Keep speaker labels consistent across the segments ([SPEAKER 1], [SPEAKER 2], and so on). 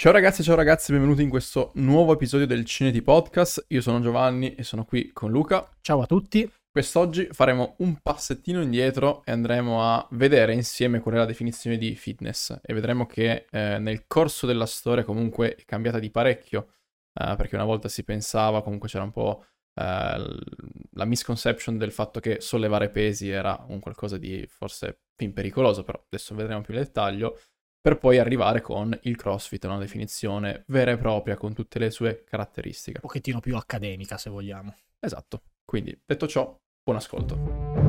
[SPEAKER 1] Ciao ragazzi, ciao ragazzi, benvenuti in questo nuovo episodio del Cineti Podcast. Io sono Giovanni e sono qui con Luca.
[SPEAKER 2] Ciao a tutti.
[SPEAKER 1] Quest'oggi faremo un passettino indietro e andremo a vedere insieme qual è la definizione di fitness e vedremo che eh, nel corso della storia comunque è cambiata di parecchio, eh, perché una volta si pensava, comunque c'era un po' eh, la misconception del fatto che sollevare pesi era un qualcosa di forse fin pericoloso, però adesso vedremo più nel dettaglio per poi arrivare con il CrossFit, una definizione vera e propria con tutte le sue caratteristiche.
[SPEAKER 2] Un pochettino più accademica, se vogliamo.
[SPEAKER 1] Esatto. Quindi, detto ciò, buon ascolto.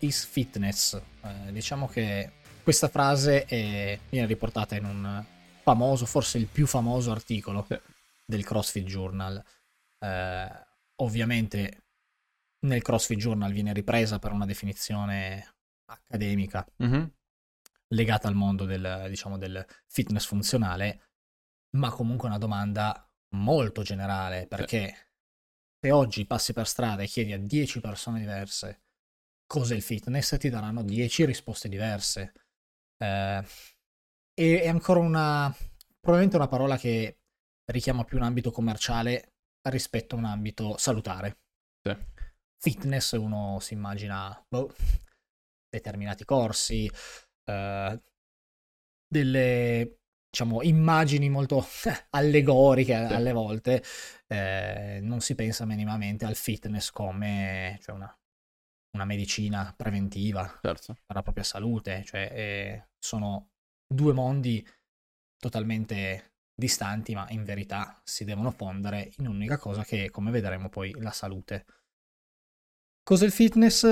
[SPEAKER 2] Is fitness? Eh, diciamo che questa frase è, viene riportata in un famoso, forse il più famoso articolo del CrossFit Journal. Eh, ovviamente nel CrossFit Journal viene ripresa per una definizione accademica mm-hmm. legata al mondo del, diciamo, del fitness funzionale, ma comunque una domanda molto generale perché se oggi passi per strada e chiedi a 10 persone diverse cos'è il fitness, ti daranno 10 risposte diverse. Eh, e è ancora una, probabilmente una parola che richiama più un ambito commerciale rispetto a un ambito salutare.
[SPEAKER 1] Sì.
[SPEAKER 2] Fitness, uno si immagina boh, determinati corsi, eh, delle diciamo, immagini molto allegoriche sì. alle volte, eh, non si pensa minimamente al fitness come cioè una una medicina preventiva
[SPEAKER 1] certo.
[SPEAKER 2] per la propria salute, cioè eh, sono due mondi totalmente distanti, ma in verità si devono fondere in un'unica cosa che come vedremo poi, la salute. Cos'è il fitness?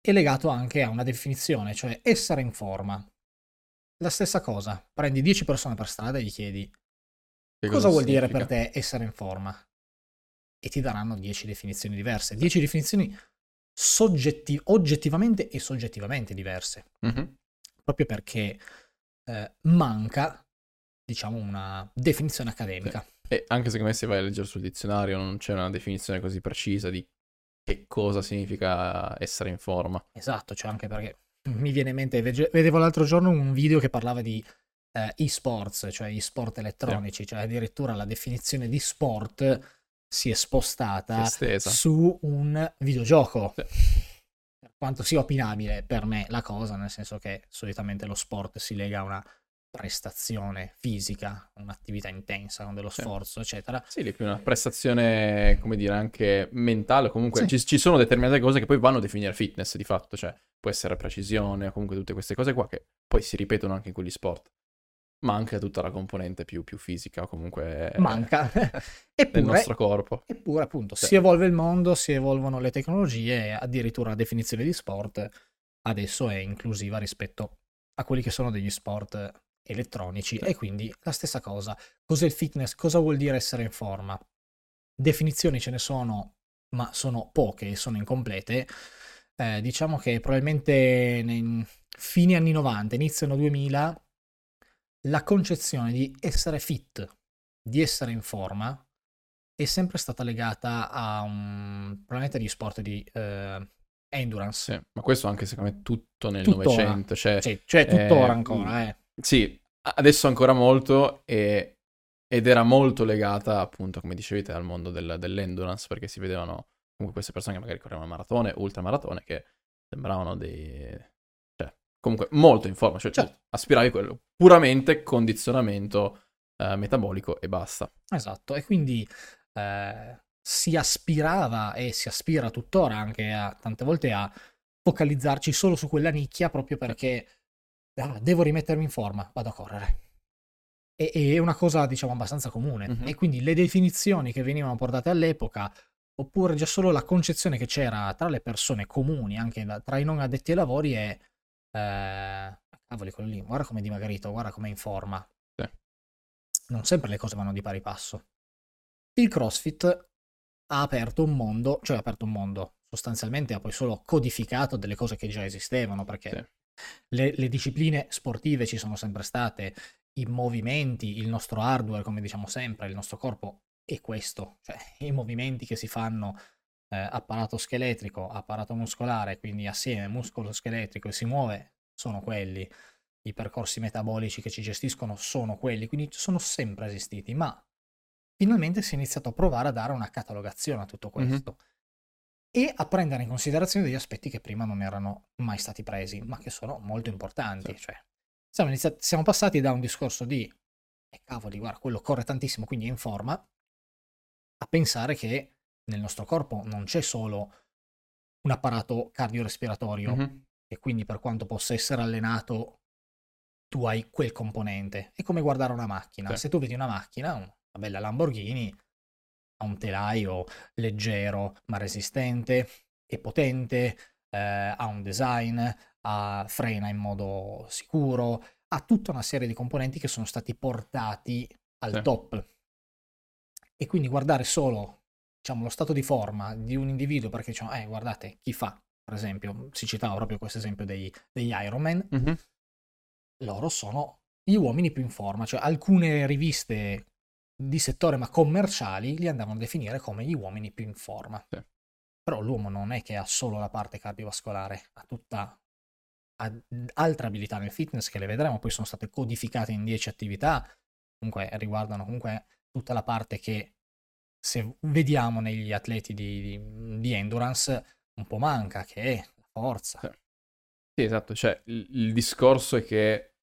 [SPEAKER 2] È legato anche a una definizione, cioè essere in forma. La stessa cosa, prendi 10 persone per strada e gli chiedi cosa, cosa, vuol dire per te essere in forma? E ti daranno 10 definizioni diverse. 10 definizioni soggetti- oggettivamente e soggettivamente diverse, mm-hmm. proprio perché eh, manca, diciamo, una definizione accademica.
[SPEAKER 1] Sì. E anche secondo me se vai a leggere sul dizionario non c'è una definizione così precisa di che cosa significa essere in forma.
[SPEAKER 2] Esatto, cioè anche perché mi viene in mente, vedevo l'altro giorno un video che parlava di eh, e-sports, cioè e sport elettronici, sì. cioè addirittura la definizione di sport si è spostata
[SPEAKER 1] Estesa.
[SPEAKER 2] su un videogioco. Sì. Per quanto sia opinabile per me la cosa, nel senso che solitamente lo sport si lega a una prestazione fisica, un'attività intensa con dello sforzo, sì. eccetera.
[SPEAKER 1] Sì, è più una prestazione, come dire, anche mentale. Comunque sì. ci, ci, sono determinate cose che poi vanno a definire fitness di fatto, cioè può essere precisione, comunque tutte queste cose qua che poi si ripetono anche in quegli sport manca tutta la componente più, più fisica, comunque
[SPEAKER 2] manca
[SPEAKER 1] eppure, del nostro corpo.
[SPEAKER 2] Eppure, appunto, sì. si evolve il mondo, si evolvono le tecnologie, addirittura la definizione di sport adesso è inclusiva rispetto a quelli che sono degli sport elettronici sì. e quindi la stessa cosa. Cos'è il fitness? Cosa vuol dire essere in forma? Definizioni ce ne sono, ma sono poche, sono incomplete. Eh, diciamo che probabilmente nei fine anni 90, inizio anni 2000 la concezione di essere fit, di essere in forma, è sempre stata legata a un probabilmente di sport di eh, endurance.
[SPEAKER 1] Sì, ma questo anche secondo me tutto nel Novecento. Cioè,
[SPEAKER 2] sì, cioè tuttora eh, ancora, eh.
[SPEAKER 1] Sì, adesso ancora molto e, ed era molto legata appunto, come dicevi te, al mondo del, dell'endurance, perché si vedevano comunque queste persone che magari correvano maratone, ultramaratone, che sembravano dei, comunque molto in forma, cioè certo. aspiravi quello, puramente condizionamento eh, metabolico e basta.
[SPEAKER 2] Esatto, e quindi eh, si aspirava e si aspira tuttora anche a, tante volte a focalizzarci solo su quella nicchia proprio perché ah, devo rimettermi in forma, vado a correre. E, è una cosa diciamo abbastanza comune mm-hmm. e quindi le definizioni che venivano portate all'epoca oppure già solo la concezione che c'era tra le persone comuni, anche tra i non addetti ai lavori, è eh, cavoli, quello lì, guarda come è dimagrito, guarda come è in forma.
[SPEAKER 1] Sì.
[SPEAKER 2] Non sempre le cose vanno di pari passo. Il CrossFit ha aperto un mondo, cioè ha aperto un mondo, sostanzialmente ha poi solo codificato delle cose che già esistevano, perché
[SPEAKER 1] Sì.
[SPEAKER 2] le, le discipline sportive ci sono sempre state, i movimenti, il nostro hardware, come diciamo sempre, il nostro corpo è questo, cioè i movimenti che si fanno eh, apparato scheletrico, apparato muscolare, quindi assieme muscolo scheletrico e si muove, sono quelli. I percorsi metabolici che ci gestiscono sono quelli, quindi sono sempre esistiti, ma finalmente si è iniziato a provare a dare una catalogazione a tutto questo e a prendere in considerazione degli aspetti che prima non erano mai stati presi, ma che sono molto importanti.
[SPEAKER 1] Sì.
[SPEAKER 2] Cioè, siamo, iniziati- siamo passati da un discorso di, eh, cavoli, guarda, quello corre tantissimo, quindi è in forma, a pensare che nel nostro corpo non c'è solo un apparato cardiorespiratorio
[SPEAKER 1] Mhm.
[SPEAKER 2] e quindi per quanto possa essere allenato, tu hai quel componente. È come guardare una macchina.
[SPEAKER 1] Sì.
[SPEAKER 2] Se tu vedi una macchina, una bella Lamborghini, ha un telaio leggero ma resistente e potente, eh, ha un design, ha- frena in modo sicuro, ha tutta una serie di componenti che sono stati portati al
[SPEAKER 1] Sì.
[SPEAKER 2] top. E quindi guardare solo, diciamo, lo stato di forma di un individuo, perché diciamo, eh, guardate, chi fa, per esempio, si citava proprio questo esempio dei- degli Iron Man,
[SPEAKER 1] Mhm.
[SPEAKER 2] loro sono gli uomini più in forma, cioè alcune riviste di settore ma commerciali li andavano a definire come gli uomini più in forma.
[SPEAKER 1] Sì.
[SPEAKER 2] Però l'uomo non è che ha solo la parte cardiovascolare, ha tutta ha altre abilità nel fitness che le vedremo, poi sono state codificate in 10 attività, comunque riguardano comunque tutta la parte che se vediamo negli atleti di, di- di endurance un po' manca, che è la forza.
[SPEAKER 1] Sì. Esatto, cioè il, il discorso è che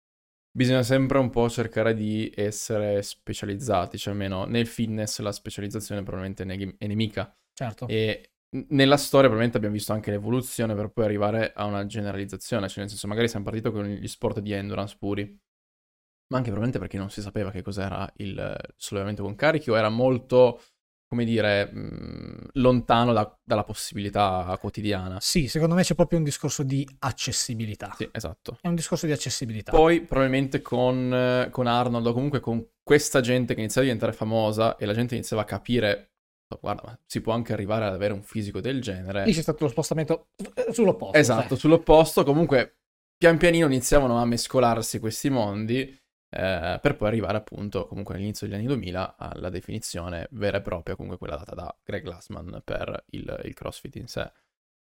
[SPEAKER 1] bisogna sempre un po' cercare di essere specializzati, cioè almeno nel fitness la specializzazione probabilmente è neg- è nemica
[SPEAKER 2] Certo.
[SPEAKER 1] e nella storia probabilmente abbiamo visto anche l'evoluzione per poi arrivare a una generalizzazione, cioè nel senso magari siamo partiti con gli sport di endurance puri, ma anche probabilmente perché non si sapeva che cos'era il sollevamento con carichi o era molto, come dire, mh, lontano da- dalla possibilità quotidiana.
[SPEAKER 2] Sì, secondo me c'è proprio un discorso di accessibilità.
[SPEAKER 1] Sì, esatto.
[SPEAKER 2] È un discorso di accessibilità.
[SPEAKER 1] Poi probabilmente con, eh, con Arnold o comunque con questa gente che iniziava a diventare famosa e la gente iniziava a capire, "Oh, guarda, si può anche arrivare ad avere un fisico del genere.
[SPEAKER 2] Lì c'è stato lo spostamento eh, sull'opposto.
[SPEAKER 1] Esatto,
[SPEAKER 2] cioè.
[SPEAKER 1] sull'opposto comunque pian pianino iniziavano a mescolarsi questi mondi eh, per poi arrivare appunto comunque all'inizio degli anni 2000 alla definizione vera e propria, comunque quella data da Greg Glassman per il, il CrossFit in sé.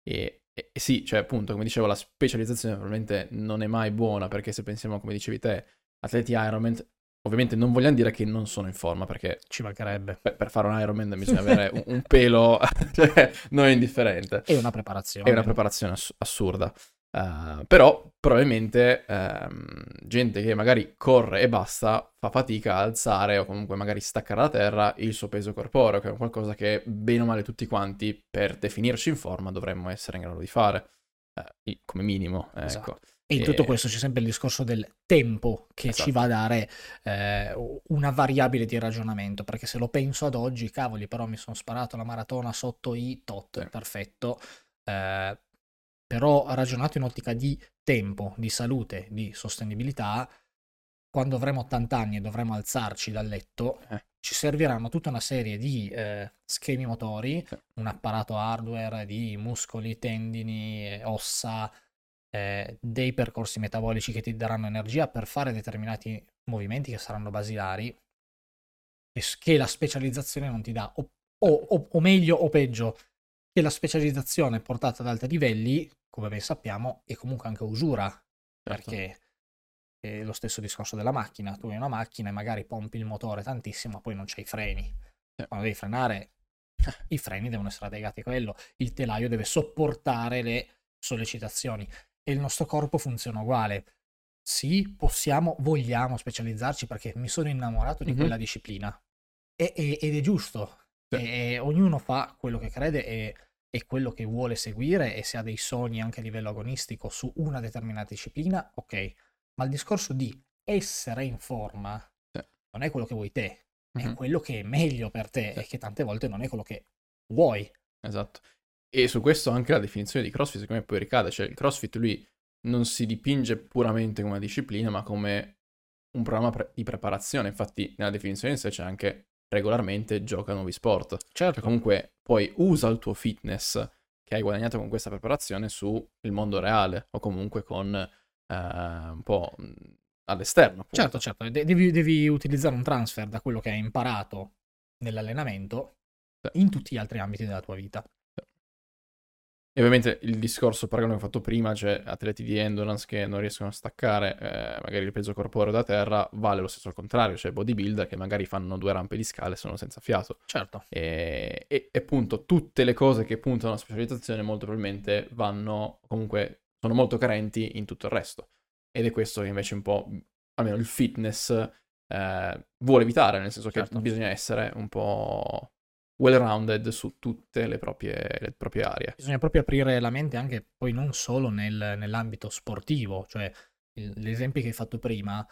[SPEAKER 1] E, e- e sì, cioè appunto come dicevo la specializzazione probabilmente non è mai buona perché se pensiamo come dicevi te, atleti Ironman, ovviamente non vogliamo dire che non sono in forma perché
[SPEAKER 2] Ci mancherebbe.
[SPEAKER 1] per, per fare un Ironman bisogna avere un, un pelo cioè, non indifferente.
[SPEAKER 2] È una preparazione.
[SPEAKER 1] È una preparazione ass- assurda. Uh, però probabilmente ehm, gente che magari corre e basta fa fatica a alzare o comunque magari staccare da terra il suo peso corporeo, che è qualcosa che bene o male tutti quanti per definirci in forma dovremmo essere in grado di fare, eh, come minimo. Ecco.
[SPEAKER 2] Esatto. E in tutto questo c'è sempre il discorso del tempo che
[SPEAKER 1] Esatto.
[SPEAKER 2] ci va a dare eh, una variabile di ragionamento, perché se lo penso ad oggi, cavoli, però mi sono sparato la maratona sotto i tot,
[SPEAKER 1] Sì.
[SPEAKER 2] perfetto. Eh, però ragionato in ottica di tempo, di salute, di sostenibilità, quando avremo 80 anni e dovremo alzarci dal letto,
[SPEAKER 1] Eh.
[SPEAKER 2] ci serviranno tutta una serie di eh, schemi motori,
[SPEAKER 1] Sì.
[SPEAKER 2] un apparato hardware di muscoli, tendini, eh, ossa, eh, dei percorsi metabolici che ti daranno energia per fare determinati movimenti che saranno basilari e che la specializzazione non ti dà, o- o- o meglio o peggio, che la specializzazione portata ad alti livelli, come ben sappiamo, è comunque anche usura,
[SPEAKER 1] Certo.
[SPEAKER 2] perché è lo stesso discorso della macchina, tu hai una macchina e magari pompi il motore tantissimo, ma poi non c'hai i freni.
[SPEAKER 1] Sì.
[SPEAKER 2] Quando devi frenare, i freni devono essere adeguati a quello, il telaio deve sopportare le sollecitazioni e il nostro corpo funziona uguale. Sì, possiamo, vogliamo specializzarci perché mi sono innamorato di
[SPEAKER 1] Mhm.
[SPEAKER 2] quella disciplina E- e- ed è giusto.
[SPEAKER 1] Sì.
[SPEAKER 2] E ognuno fa quello che crede e, e quello che vuole seguire e se ha dei sogni anche a livello agonistico su una determinata disciplina, ok. Ma il discorso di essere in forma
[SPEAKER 1] Sì.
[SPEAKER 2] non è quello che vuoi te, è
[SPEAKER 1] Mhm.
[SPEAKER 2] quello che è meglio per te
[SPEAKER 1] Sì.
[SPEAKER 2] e che tante volte non è quello che vuoi.
[SPEAKER 1] Esatto. E su questo anche la definizione di CrossFit secondo me poi ricade, cioè il CrossFit lui non si dipinge puramente come una disciplina, ma come un programma pre- di preparazione. Infatti nella definizione in sé c'è anche regolarmente gioca nuovi sport.
[SPEAKER 2] Certo.
[SPEAKER 1] Cioè comunque poi usa il tuo fitness, che hai guadagnato con questa preparazione sul mondo reale o comunque con eh, un po' all'esterno. Appunto.
[SPEAKER 2] Certo, certo, De- devi, devi, utilizzare un transfer da quello che hai imparato nell'allenamento sì. in tutti gli altri ambiti della tua vita.
[SPEAKER 1] E ovviamente il discorso paragone che ho fatto prima, cioè atleti di endurance che non riescono a staccare eh, magari il peso corporeo da terra, vale lo stesso al contrario, cioè bodybuilder che magari fanno due rampe di scale e sono senza fiato.
[SPEAKER 2] Certo.
[SPEAKER 1] E, e, e appunto tutte le cose che puntano alla specializzazione molto probabilmente vanno, comunque, sono molto carenti in tutto il resto. Ed è questo che invece un po', almeno il fitness eh, vuole evitare, nel senso certo. che bisogna essere un po' well-rounded su tutte le proprie, le proprie, aree.
[SPEAKER 2] Bisogna proprio aprire la mente anche poi non solo nel, nell'ambito sportivo, cioè il, gli esempi che hai fatto prima,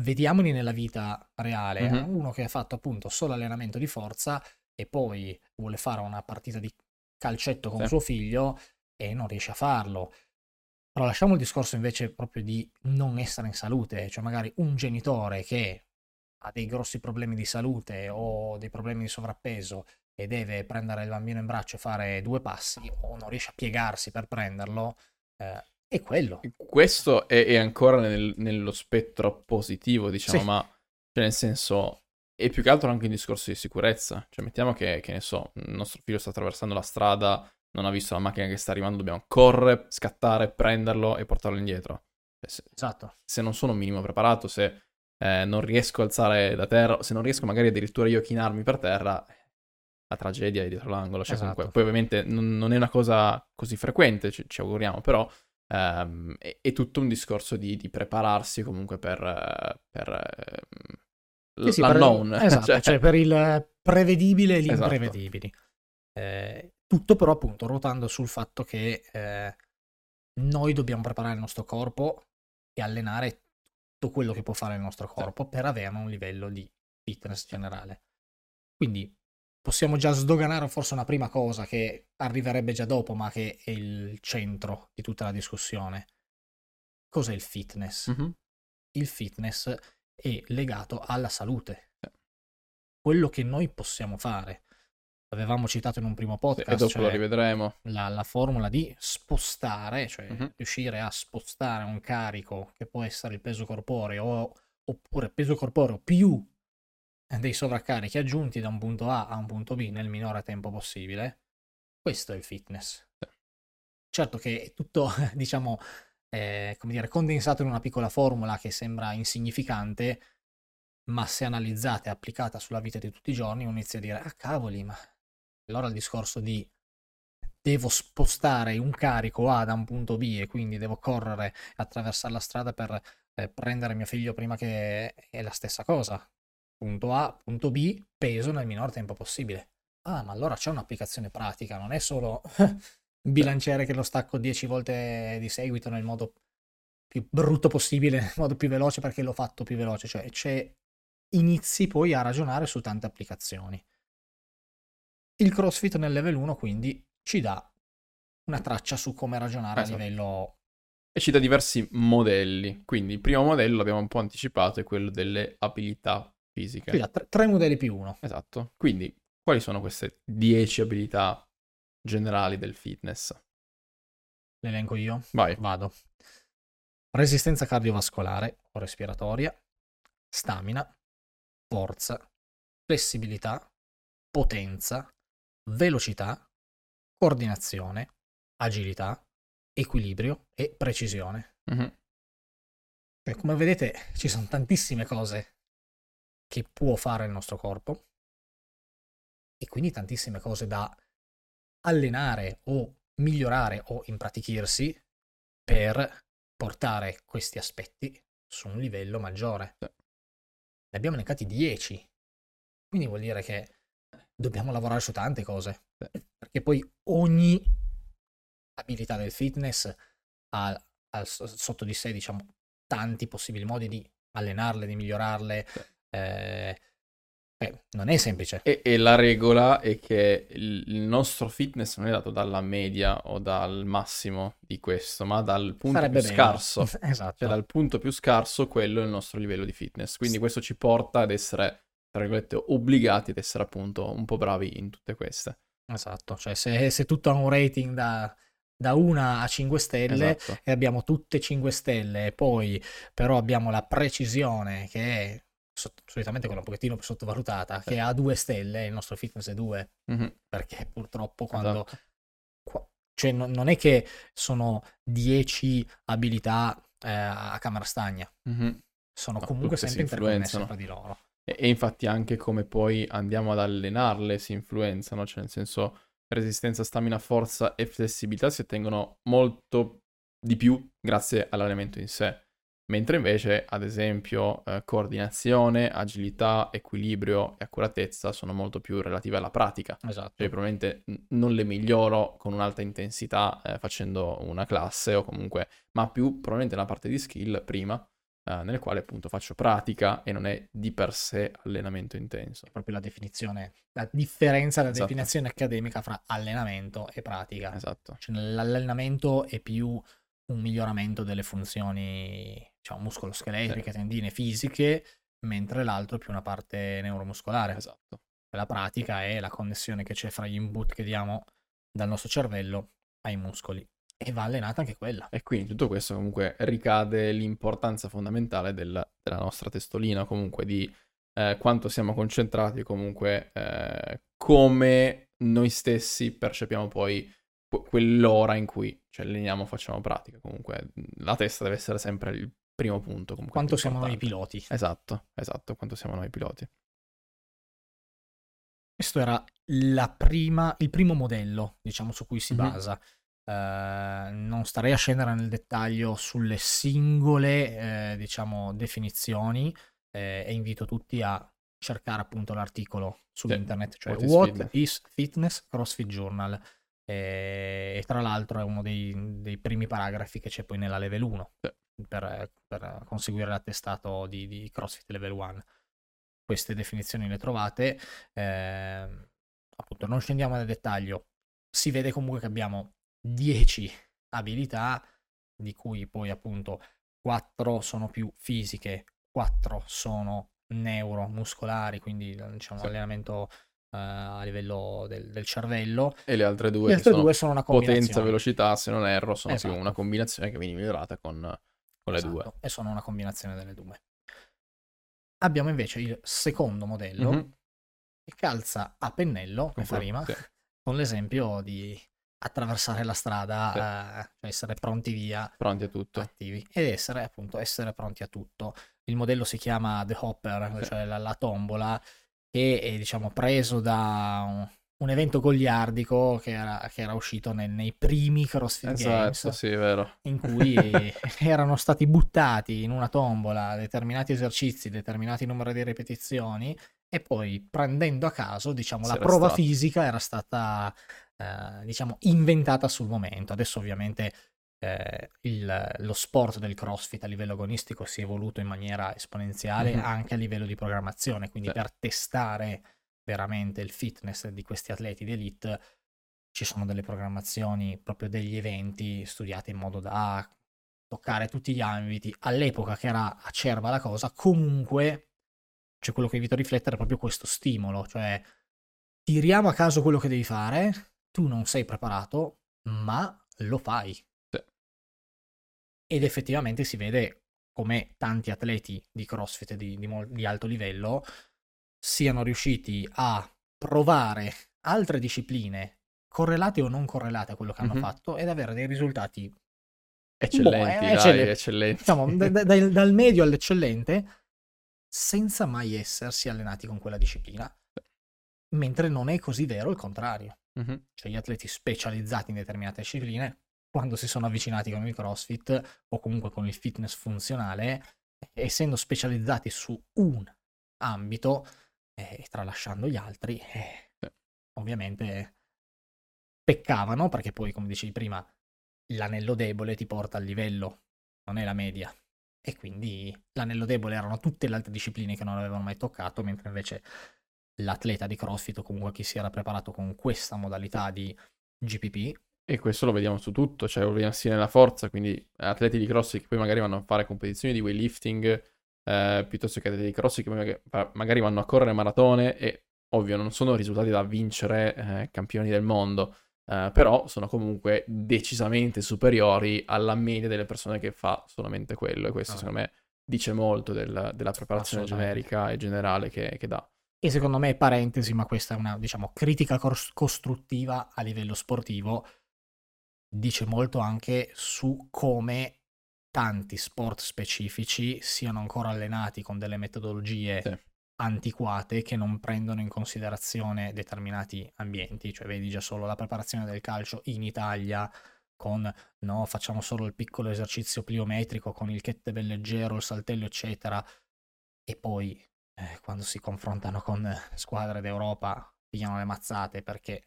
[SPEAKER 2] vediamoli nella vita reale. Mm-hmm. Uno che ha fatto appunto solo allenamento di forza e poi vuole fare una partita di calcetto con sì. suo figlio e non riesce a farlo. Però lasciamo il discorso invece proprio di non essere in salute, cioè magari un genitore che ha dei grossi problemi di salute o dei problemi di sovrappeso e deve prendere il bambino in braccio e fare due passi o non riesce a piegarsi per prenderlo, eh, è quello.
[SPEAKER 1] Questo è, è ancora nel, nello spettro positivo, diciamo, sì. ma cioè nel senso è più che altro anche un discorso di sicurezza. Cioè mettiamo che, che ne so, il nostro figlio sta attraversando la strada, non ha visto la macchina che sta arrivando, dobbiamo correre, scattare, prenderlo e portarlo indietro.
[SPEAKER 2] Cioè, se, esatto.
[SPEAKER 1] Se non sono un minimo preparato, se eh, non riesco a alzare da terra, se non riesco magari addirittura io a chinarmi per terra, la tragedia è dietro l'angolo. Cioè, esatto. comunque, poi ovviamente non, non, è una cosa così frequente, ci, ci auguriamo, però um, è, è, tutto un discorso di, di prepararsi comunque per, per
[SPEAKER 2] uh, sì, l'unknown. Per, esatto, cioè... cioè... per il prevedibile e gli esatto. imprevedibili. Eh, tutto però appunto ruotando sul fatto che eh, noi dobbiamo preparare il nostro corpo e allenare tutto quello che può fare il nostro corpo sì. per avere un livello di fitness generale. Quindi possiamo già sdoganare forse una prima cosa che arriverebbe già dopo, ma che è il centro di tutta la discussione. Cos'è il fitness? Mm-hmm. Il fitness è legato alla salute. Quello che noi possiamo fare. Avevamo citato in un primo podcast.
[SPEAKER 1] E dopo
[SPEAKER 2] cioè
[SPEAKER 1] lo rivedremo.
[SPEAKER 2] La, la, formula di spostare, cioè mm-hmm. riuscire a spostare un carico che può essere il peso corporeo oppure peso corporeo più dei sovraccarichi aggiunti da un punto A a un punto B nel minore tempo possibile, questo è il fitness. Certo che è tutto, diciamo, eh, come dire, condensato in una piccola formula che sembra insignificante, ma se analizzata e applicata sulla vita di tutti i giorni, uno inizia a dire, ah cavoli, ma allora il discorso di devo spostare un carico A da un punto B e quindi devo correre e attraversare la strada per eh, prendere mio figlio prima che è la stessa cosa punto A, punto B, peso nel minor tempo possibile. Ah, ma allora c'è un'applicazione pratica, non è solo un bilanciere che lo stacco 10 volte di seguito nel modo più brutto possibile, nel modo più veloce perché l'ho fatto più veloce, cioè c'è inizi poi a ragionare su tante applicazioni. Il CrossFit nel level 1 quindi ci dà una traccia su come ragionare esatto. a livello
[SPEAKER 1] e ci dà diversi modelli. Quindi il primo modello l'abbiamo un po' anticipato, è quello delle abilità fisiche.
[SPEAKER 2] Quindi tre, tre modelli più uno.
[SPEAKER 1] Esatto. Quindi, quali sono queste 10 abilità generali del fitness?
[SPEAKER 2] Le elenco io?
[SPEAKER 1] Vai.
[SPEAKER 2] Vado. Resistenza cardiovascolare o respiratoria, stamina, forza, flessibilità, potenza, velocità, coordinazione, agilità, equilibrio e precisione. Mm-hmm. come vedete ci sono tantissime cose che può fare il nostro corpo. E quindi tantissime cose da allenare o migliorare o impratichirsi per portare questi aspetti su un livello maggiore. Ne abbiamo elencati 10, quindi vuol dire che dobbiamo lavorare su tante cose, perché poi ogni abilità del fitness ha, ha sotto di sé, diciamo, tanti possibili modi di allenarle, di migliorarle, eh, eh, non è semplice.
[SPEAKER 1] E, e, la regola è che il, nostro fitness non è dato dalla media o dal massimo di questo, ma dal punto Sarebbe più meno. scarso.
[SPEAKER 2] esatto.
[SPEAKER 1] Cioè dal punto più scarso quello è il nostro livello di fitness. Quindi questo ci porta ad essere, tra virgolette, obbligati ad essere appunto un po' bravi in tutte queste.
[SPEAKER 2] Esatto, cioè se, se tutto ha un rating da, da 1 a 5 stelle
[SPEAKER 1] Esatto.
[SPEAKER 2] e abbiamo tutte 5 stelle e poi però abbiamo la precisione che è solitamente quella un pochettino più sottovalutata,
[SPEAKER 1] Sì.
[SPEAKER 2] che ha 2 stelle, il nostro fitness è 2,
[SPEAKER 1] Mhm,
[SPEAKER 2] perché purtroppo quando...
[SPEAKER 1] esatto.
[SPEAKER 2] qua- cioè non, non è che sono 10 abilità eh, a camera stagna,
[SPEAKER 1] Mhm.
[SPEAKER 2] sono
[SPEAKER 1] No,
[SPEAKER 2] comunque sempre interconnesse fra di loro.
[SPEAKER 1] E, e infatti anche come poi andiamo ad allenarle si influenzano, cioè nel senso resistenza, stamina, forza e flessibilità si ottengono molto di più grazie all'allenamento in sé. Mentre invece, ad esempio, eh, coordinazione, agilità, equilibrio e accuratezza sono molto più relative alla pratica.
[SPEAKER 2] Esatto.
[SPEAKER 1] Cioè, probabilmente non le miglioro con un'alta intensità eh, facendo una classe o comunque, ma più probabilmente nella parte di skill prima, eh, nel quale appunto faccio pratica e non è di per sé allenamento intenso.
[SPEAKER 2] È proprio la definizione, la differenza, la
[SPEAKER 1] Esatto.
[SPEAKER 2] definizione accademica fra allenamento e pratica.
[SPEAKER 1] Esatto.
[SPEAKER 2] Cioè, l'allenamento è più un miglioramento delle funzioni, diciamo, muscoloscheletriche, tendine fisiche, mentre l'altro è più una parte neuromuscolare.
[SPEAKER 1] Esatto.
[SPEAKER 2] La pratica è la connessione che c'è fra gli input che diamo dal nostro cervello ai muscoli. E va allenata anche quella.
[SPEAKER 1] E quindi tutto questo comunque ricade l'importanza fondamentale del- della nostra testolina, comunque di eh, quanto siamo concentrati, comunque eh, come noi stessi percepiamo poi quell'ora in cui ci alleniamo, facciamo pratica. Comunque la testa deve essere sempre il primo punto. Comunque
[SPEAKER 2] Quanto siamo noi piloti.
[SPEAKER 1] Esatto, esatto, quanto siamo noi piloti.
[SPEAKER 2] Questo era la prima, il primo modello, diciamo, su cui si
[SPEAKER 1] Mhm.
[SPEAKER 2] basa. Eh, non starei a scendere nel dettaglio sulle singole, eh, diciamo, definizioni eh, e invito tutti a cercare appunto l'articolo su
[SPEAKER 1] Sì,
[SPEAKER 2] internet, cioè
[SPEAKER 1] What is
[SPEAKER 2] What is Fitness CrossFit Journal. Eh, e tra l'altro è uno dei, dei primi paragrafi che c'è poi nella level 1
[SPEAKER 1] Sì.
[SPEAKER 2] per, per conseguire l'attestato di, di CrossFit level 1 queste definizioni le trovate. ehm, appunto, non scendiamo nel dettaglio. Si vede comunque che abbiamo 10 abilità, di cui poi appunto 4 sono più fisiche, 4 sono neuromuscolari, quindi diciamo
[SPEAKER 1] Sì.
[SPEAKER 2] allenamento eh, a livello del, del cervello.
[SPEAKER 1] E le altre due,
[SPEAKER 2] Le altre
[SPEAKER 1] sono
[SPEAKER 2] due sono una combinazione.
[SPEAKER 1] potenza, velocità, se non erro, sono
[SPEAKER 2] Esatto.
[SPEAKER 1] una combinazione che viene migliorata con, con le due.
[SPEAKER 2] Esatto, E sono una combinazione delle due. Abbiamo invece il secondo modello
[SPEAKER 1] Mhm.
[SPEAKER 2] che calza a pennello, come fa
[SPEAKER 1] Ecco,
[SPEAKER 2] rima,
[SPEAKER 1] sì.
[SPEAKER 2] con l'esempio di attraversare la strada,
[SPEAKER 1] Sì.
[SPEAKER 2] eh, cioè essere pronti via,
[SPEAKER 1] Pronti a tutto.
[SPEAKER 2] attivi, ed essere appunto essere pronti a tutto. Il modello si chiama The Hopper,
[SPEAKER 1] Sì.
[SPEAKER 2] cioè la, la tombola, che è diciamo preso da un, un evento goliardico che era, che era uscito nel- nei primi CrossFit Games
[SPEAKER 1] Esatto, sì, è vero.
[SPEAKER 2] in cui erano stati buttati in una tombola determinati esercizi, determinati numeri di ripetizioni e poi prendendo a caso, diciamo, la
[SPEAKER 1] C'era
[SPEAKER 2] prova
[SPEAKER 1] stato.
[SPEAKER 2] fisica era stata, eh, diciamo, inventata sul momento. Adesso ovviamente eh, il- lo sport del CrossFit a livello agonistico si è evoluto in maniera esponenziale
[SPEAKER 1] Mhm.
[SPEAKER 2] anche a livello di programmazione, quindi
[SPEAKER 1] Sì.
[SPEAKER 2] per testare veramente il fitness di questi atleti di elite ci sono delle programmazioni, proprio degli eventi studiati in modo da toccare tutti gli ambiti. All'epoca che era acerba la cosa, comunque c'è quello che invito a riflettere è proprio questo stimolo, cioè tiriamo a caso quello che devi fare, tu non sei preparato, ma lo fai. Ed effettivamente si vede come tanti atleti di CrossFit di, di di alto livello siano riusciti a provare altre discipline correlate o non correlate a quello che hanno
[SPEAKER 1] Mhm.
[SPEAKER 2] fatto ed avere dei risultati
[SPEAKER 1] Eccellenti,
[SPEAKER 2] Boh, eh,
[SPEAKER 1] dai,
[SPEAKER 2] eccell-
[SPEAKER 1] eccellenti.
[SPEAKER 2] diciamo, da- da- dal- dal medio all'eccellente, senza mai essersi allenati con quella disciplina. Mentre non è così vero il contrario.
[SPEAKER 1] Mhm.
[SPEAKER 2] Cioè gli atleti specializzati in determinate discipline, quando si sono avvicinati con il CrossFit o comunque con il fitness funzionale, essendo specializzati su un ambito e tralasciando gli altri, eh, ovviamente peccavano perché poi, come dicevi prima, l'anello debole ti porta al livello, non è la media. E quindi l'anello debole erano tutte le altre discipline che non avevano mai toccato, mentre invece l'atleta di CrossFit o comunque chi si era preparato con questa modalità di GPP,
[SPEAKER 1] E questo lo vediamo su tutto, cioè lo vediamo sia nella forza, quindi atleti di CrossFit che poi magari vanno a fare competizioni di weightlifting, eh, piuttosto che atleti di CrossFit che poi magari- magari vanno a correre maratone e ovvio, non sono risultati da vincere eh, campioni del mondo, eh, però sono comunque decisamente superiori alla media delle persone che fa solamente quello. E questo, ah. secondo me, dice molto del, della preparazione generica e generale che, che, dà.
[SPEAKER 2] E secondo me, parentesi, ma questa è una, diciamo, critica cos- costruttiva a livello sportivo, dice molto anche su come tanti sport specifici siano ancora allenati con delle metodologie sì. antiquate che non prendono in considerazione determinati ambienti, cioè vedi già solo la preparazione del calcio in Italia con no, facciamo solo il piccolo esercizio pliometrico con il kettlebell leggero, il saltello, eccetera, e poi eh, quando si confrontano con squadre d'Europa pigliano le mazzate perché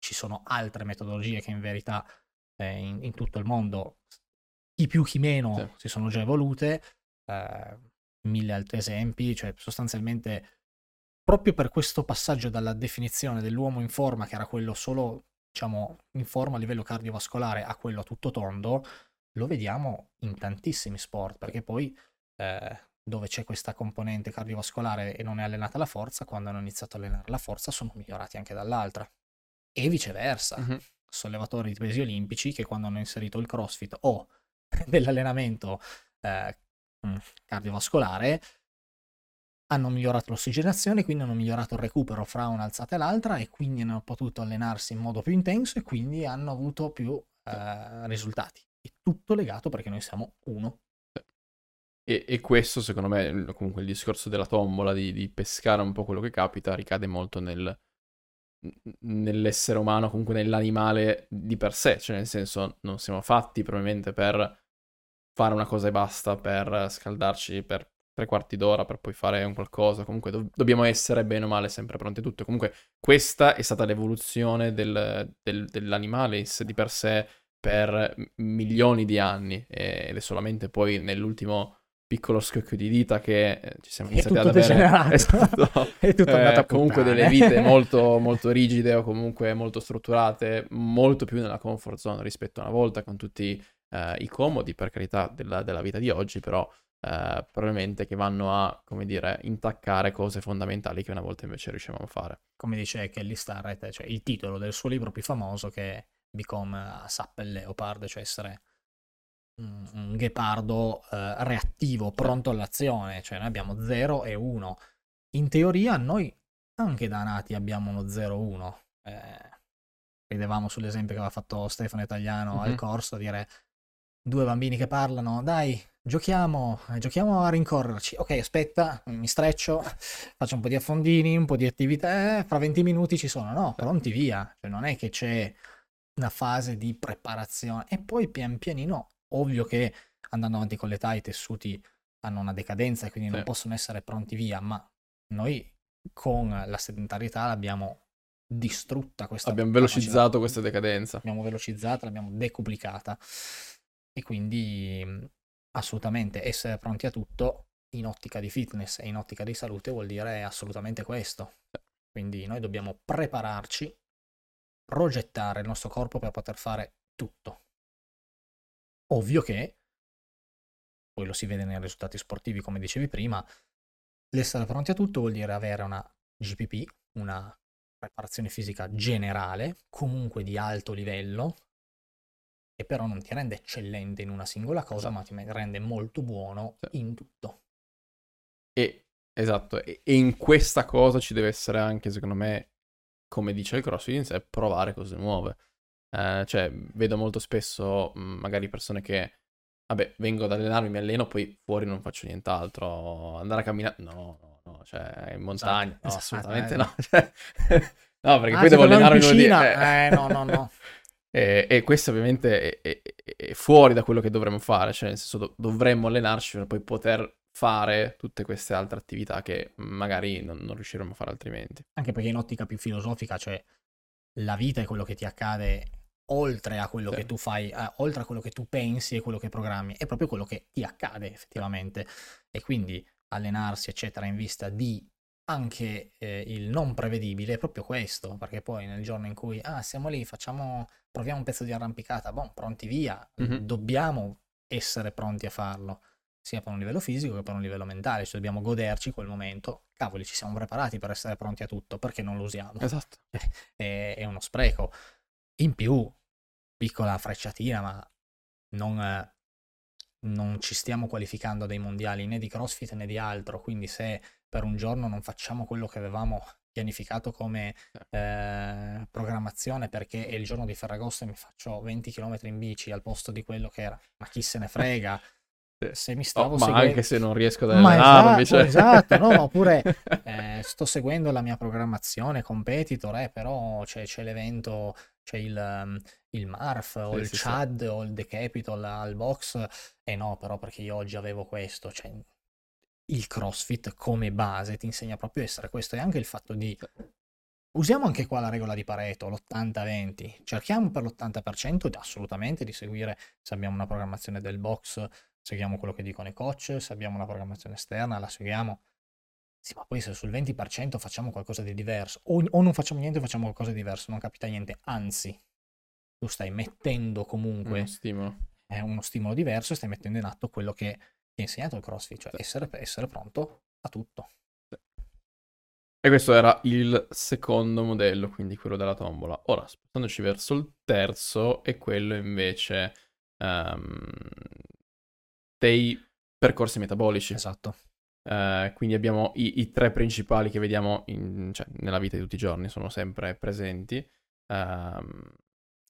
[SPEAKER 2] ci sono altre metodologie che in verità eh, in, in, tutto il mondo chi più chi meno sì. si sono già evolute, eh, mille altri esempi, cioè sostanzialmente proprio per questo passaggio dalla definizione dell'uomo in forma, che era quello solo, diciamo, in forma a livello cardiovascolare, a quello a tutto tondo, lo vediamo in tantissimi sport, perché poi eh, dove c'è questa componente cardiovascolare e non è allenata la forza, quando hanno iniziato a allenare la forza sono migliorati anche dall'altra. E viceversa. Mm-hmm. Sollevatori di pesi olimpici che quando hanno inserito il CrossFit o dell'allenamento eh, mm, cardiovascolare hanno migliorato l'ossigenazione, quindi hanno migliorato il recupero fra un'alzata e l'altra e quindi hanno potuto allenarsi in modo più intenso e quindi hanno avuto più eh, risultati. È tutto legato perché noi siamo uno.
[SPEAKER 1] E, e, questo, secondo me, comunque il discorso della tombola, di, di, pescare un po' quello che capita, ricade molto nel, nell'essere umano, comunque nell'animale di per sé. Cioè, nel senso, non siamo fatti probabilmente per fare una cosa e basta, per scaldarci per tre quarti d'ora, per poi fare un qualcosa. Comunque do- dobbiamo essere bene o male sempre pronti a tutto. Comunque questa è stata l'evoluzione del, del, dell'animale di per sé per milioni di anni ed è solamente poi nell'ultimo piccolo scocchio di dita che eh, ci siamo iniziati ad avere esatto, è tutto eh, comunque delle vite molto, molto rigide o comunque molto strutturate molto più nella comfort zone rispetto a una volta con tutti eh, i comodi per carità della, della, vita di oggi però eh, probabilmente che vanno a come dire intaccare cose fondamentali che una volta invece riuscivamo a fare.
[SPEAKER 2] Come dice Kelly Starrett cioè il titolo del suo libro più famoso che è Become a Sappel Leopard cioè essere un ghepardo eh, reattivo, pronto all'azione, cioè noi abbiamo 0 e 1. In teoria noi anche da nati abbiamo uno 0-1. Eh, ridevamo sull'esempio che aveva fatto Stefano Italiano mm-hmm. al corso, dire due bambini che parlano, dai, giochiamo, giochiamo a rincorrerci. Ok, aspetta, mi streccio, faccio un po' di affondini, un po' di attività, eh, fra 20 minuti ci sono. No, pronti via. Cioè non è che c'è una fase di preparazione e poi pian pianino Ovvio che andando avanti con l'età i tessuti hanno una decadenza e quindi sì. non possono essere pronti via, ma noi con la sedentarietà l'abbiamo distrutta questa
[SPEAKER 1] abbiamo velocizzato questa decadenza.
[SPEAKER 2] L'abbiamo velocizzata l'abbiamo decuplicata e quindi assolutamente essere pronti a tutto in ottica di fitness e in ottica di salute vuol dire assolutamente questo. Quindi noi dobbiamo prepararci progettare il nostro corpo per poter fare tutto Ovvio che, poi lo si vede nei risultati sportivi come dicevi prima, l'essere pronti a tutto vuol dire avere una GPP, una preparazione fisica generale, comunque di alto livello, che però non ti rende eccellente in una singola cosa, ma ti rende molto buono in tutto.
[SPEAKER 1] E, esatto, e, e, in questa cosa ci deve essere anche, secondo me, come dice il CrossFit, provare cose nuove. Eh, cioè, vedo molto spesso mh, magari persone che, vabbè, vengo ad allenarmi, mi alleno, poi fuori non faccio nient'altro. Andare a camminare, no, no, no, cioè, in montagna, esatto, no, assolutamente eh, no. Cioè, no, perché ah, poi devo allenarmi in
[SPEAKER 2] piscina, eh. no, no, no.
[SPEAKER 1] E, e, questo ovviamente è, è, è, fuori da quello che dovremmo fare, cioè nel senso do, dovremmo allenarci per poi poter fare tutte queste altre attività che magari non, non riusciremo a fare altrimenti.
[SPEAKER 2] Anche perché in ottica più filosofica, cioè la vita è quello che ti accade oltre a quello sì. che tu fai, eh, oltre a quello che tu pensi e quello che programmi, è proprio quello che ti accade effettivamente. E quindi allenarsi, eccetera, in vista di anche eh, il non prevedibile è proprio questo, perché poi nel giorno in cui, ah, siamo lì, facciamo, proviamo un pezzo di arrampicata, boh, pronti via, mm-hmm. dobbiamo essere pronti a farlo. sia per un livello fisico che per un livello mentale, cioè dobbiamo goderci quel momento. Cavoli, ci siamo preparati per essere pronti a tutto, perché non lo usiamo?
[SPEAKER 1] Esatto.
[SPEAKER 2] È, è uno spreco. In più, piccola frecciatina, ma non, non ci stiamo qualificando dei mondiali né di CrossFit né di altro, quindi se per un giorno non facciamo quello che avevamo pianificato come eh, programmazione perché è il giorno di Ferragosto e mi faccio 20 km in bici al posto di quello che era, ma chi se ne frega. Se mi stavo
[SPEAKER 1] oh,
[SPEAKER 2] seguendo...
[SPEAKER 1] Ma anche se non riesco ad allenarmi.
[SPEAKER 2] Esatto, esatto no? oppure eh, sto seguendo la mia programmazione competitor, eh, però c'è, c'è l'evento, c'è il, um, il MARF o sì, il sì, CHAD sì. o il The Capital al box, e eh no, però perché io oggi avevo questo, cioè il CrossFit come base ti insegna proprio a essere questo e anche il fatto di usiamo anche qua la regola di Pareto, l'80-20. Cerchiamo per l'80% assolutamente di seguire se abbiamo una programmazione del box, seguiamo quello che dicono i coach, se abbiamo una programmazione esterna la seguiamo. Sì, ma poi se sul 20% facciamo qualcosa di diverso o, o non facciamo niente facciamo qualcosa di diverso, non capita niente, anzi tu stai mettendo comunque
[SPEAKER 1] uno stimolo.
[SPEAKER 2] È uno stimolo diverso e stai mettendo in atto quello che ti ha insegnato il CrossFit, cioè essere, essere pronto a tutto.
[SPEAKER 1] E questo era il secondo modello, quindi quello della tombola. Ora, spostandoci verso il terzo, è quello invece um, dei percorsi metabolici.
[SPEAKER 2] Esatto.
[SPEAKER 1] Uh, quindi abbiamo i, i, tre principali che vediamo in, cioè, nella vita di tutti i giorni, sono sempre presenti. Um,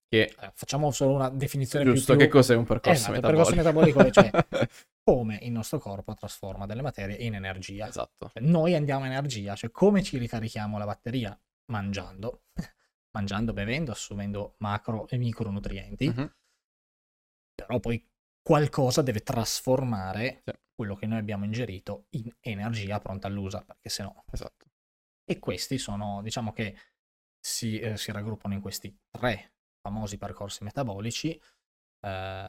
[SPEAKER 1] che...
[SPEAKER 2] Facciamo solo una definizione
[SPEAKER 1] Giusto,
[SPEAKER 2] più...
[SPEAKER 1] che cos'è un percorso esatto, metabolico?
[SPEAKER 2] Il percorso metabolico cioè come il nostro corpo trasforma delle materie in energia.
[SPEAKER 1] Esatto.
[SPEAKER 2] Cioè, noi andiamo energia, cioè come ci ricarichiamo la batteria? Mangiando, mangiando, bevendo, assumendo macro e micronutrienti. Mm-hmm. Però poi qualcosa deve trasformare sì. quello che noi abbiamo ingerito in energia pronta all'usa, perché se no...
[SPEAKER 1] Esatto.
[SPEAKER 2] E questi sono, diciamo che si, eh, si raggruppano in questi tre famosi percorsi metabolici eh,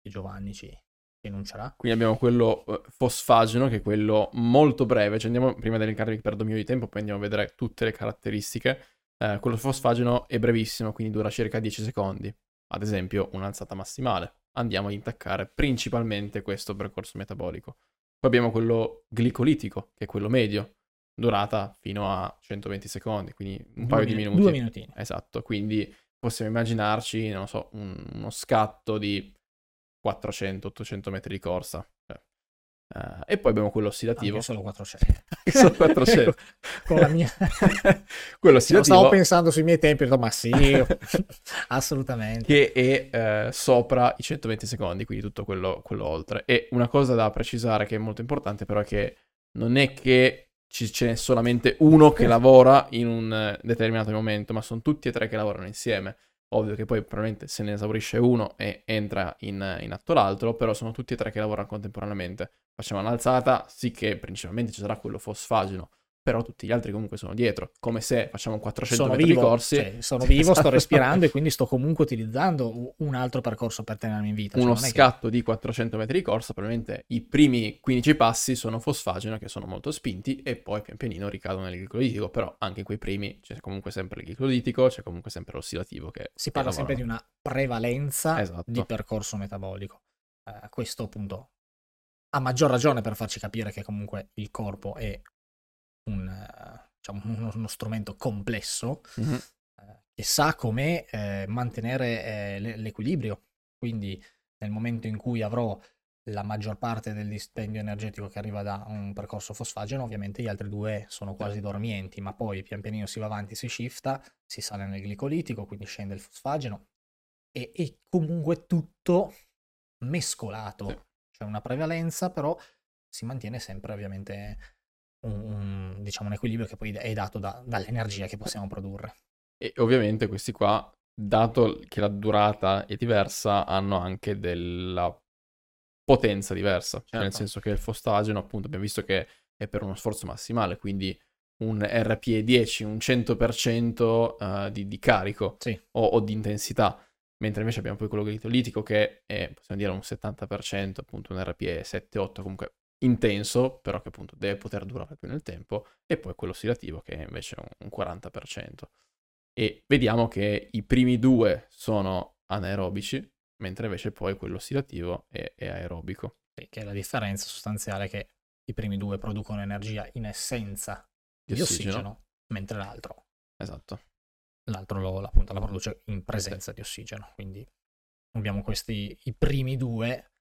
[SPEAKER 2] che Giovanni ci enuncerà.
[SPEAKER 1] Quindi abbiamo quello eh, fosfageno, che è quello molto breve, ci andiamo prima di elencarvi per dominio di tempo, poi andiamo a vedere tutte le caratteristiche. Eh, quello fosfageno è brevissimo, quindi dura circa 10 secondi. Ad esempio, un'alzata massimale. Andiamo ad intaccare principalmente questo percorso metabolico. Poi abbiamo quello glicolitico, che è quello medio, durata fino a 120 secondi, quindi un paio min- di minuti.
[SPEAKER 2] Due minutini.
[SPEAKER 1] Esatto, quindi possiamo immaginarci, non so, un, uno scatto di 400-800 metri di corsa. Uh, e poi abbiamo quello ossidativo.
[SPEAKER 2] Anche solo 400.
[SPEAKER 1] solo 400.
[SPEAKER 2] Con la mia...
[SPEAKER 1] quello ossidativo.
[SPEAKER 2] Stavo pensando sui miei tempi, ho detto, ma sì, assolutamente.
[SPEAKER 1] Che è uh, sopra i 120 secondi, quindi tutto quello, quello oltre. E una cosa da precisare che è molto importante però è che non è che ci c'è solamente uno che lavora in un determinato momento, ma sono tutti e tre che lavorano insieme. Ovvio che poi probabilmente se ne esaurisce uno e entra in, in atto l'altro, però sono tutti e tre che lavorano contemporaneamente. Facciamo un'alzata, sì che principalmente ci sarà quello fosfageno, però tutti gli altri comunque sono dietro, come se facciamo 400
[SPEAKER 2] sono
[SPEAKER 1] metri
[SPEAKER 2] vivo,
[SPEAKER 1] corsi.
[SPEAKER 2] Cioè, sono vivo, sto respirando e quindi sto comunque utilizzando un altro percorso per tenermi in vita.
[SPEAKER 1] Cioè, Uno scatto che... di 400 metri di corsa, probabilmente i primi 15 passi sono fosfageno, che sono molto spinti, e poi pian pianino ricadono nel glicolitico, però anche in quei primi c'è comunque sempre il glicolitico, c'è comunque sempre l'ossidativo che...
[SPEAKER 2] Si parla sempre di una prevalenza esatto. di percorso metabolico. Uh, questo appunto a maggior ragione per farci capire che comunque il corpo è un, diciamo, uno, uno, strumento complesso mm-hmm. eh, che sa come eh, mantenere eh, l'equilibrio. Quindi nel momento in cui avrò la maggior parte del dispendio energetico che arriva da un percorso fosfageno, ovviamente gli altri due sono quasi dormienti, ma poi pian pianino si va avanti, si shifta, si sale nel glicolitico, quindi scende il fosfageno e, e comunque tutto mescolato. C'è una prevalenza, però si mantiene sempre ovviamente un, diciamo, un equilibrio che poi è dato da, dall'energia che possiamo produrre.
[SPEAKER 1] E ovviamente questi qua, dato che la durata è diversa, hanno anche della potenza diversa, certo. nel senso che il fostageno, appunto, abbiamo visto che è per uno sforzo massimale, quindi un RPE 10, un 100% uh, di, di, carico
[SPEAKER 2] sì.
[SPEAKER 1] o, o, di intensità, mentre invece abbiamo poi quello glitolitico che è, possiamo dire, un 70%, appunto un RPE 7-8, comunque intenso, però che appunto deve poter durare più nel tempo, e poi quello ossidativo che è invece un 40%. E vediamo che i primi due sono anaerobici, mentre invece poi quello ossidativo è, è aerobico.
[SPEAKER 2] Sì, che è la differenza sostanziale che i primi due producono energia in essenza di, ossigeno. ossigeno, mentre l'altro
[SPEAKER 1] Esatto.
[SPEAKER 2] L'altro lo, appunto, la produce in presenza di ossigeno. Quindi abbiamo questi i primi due,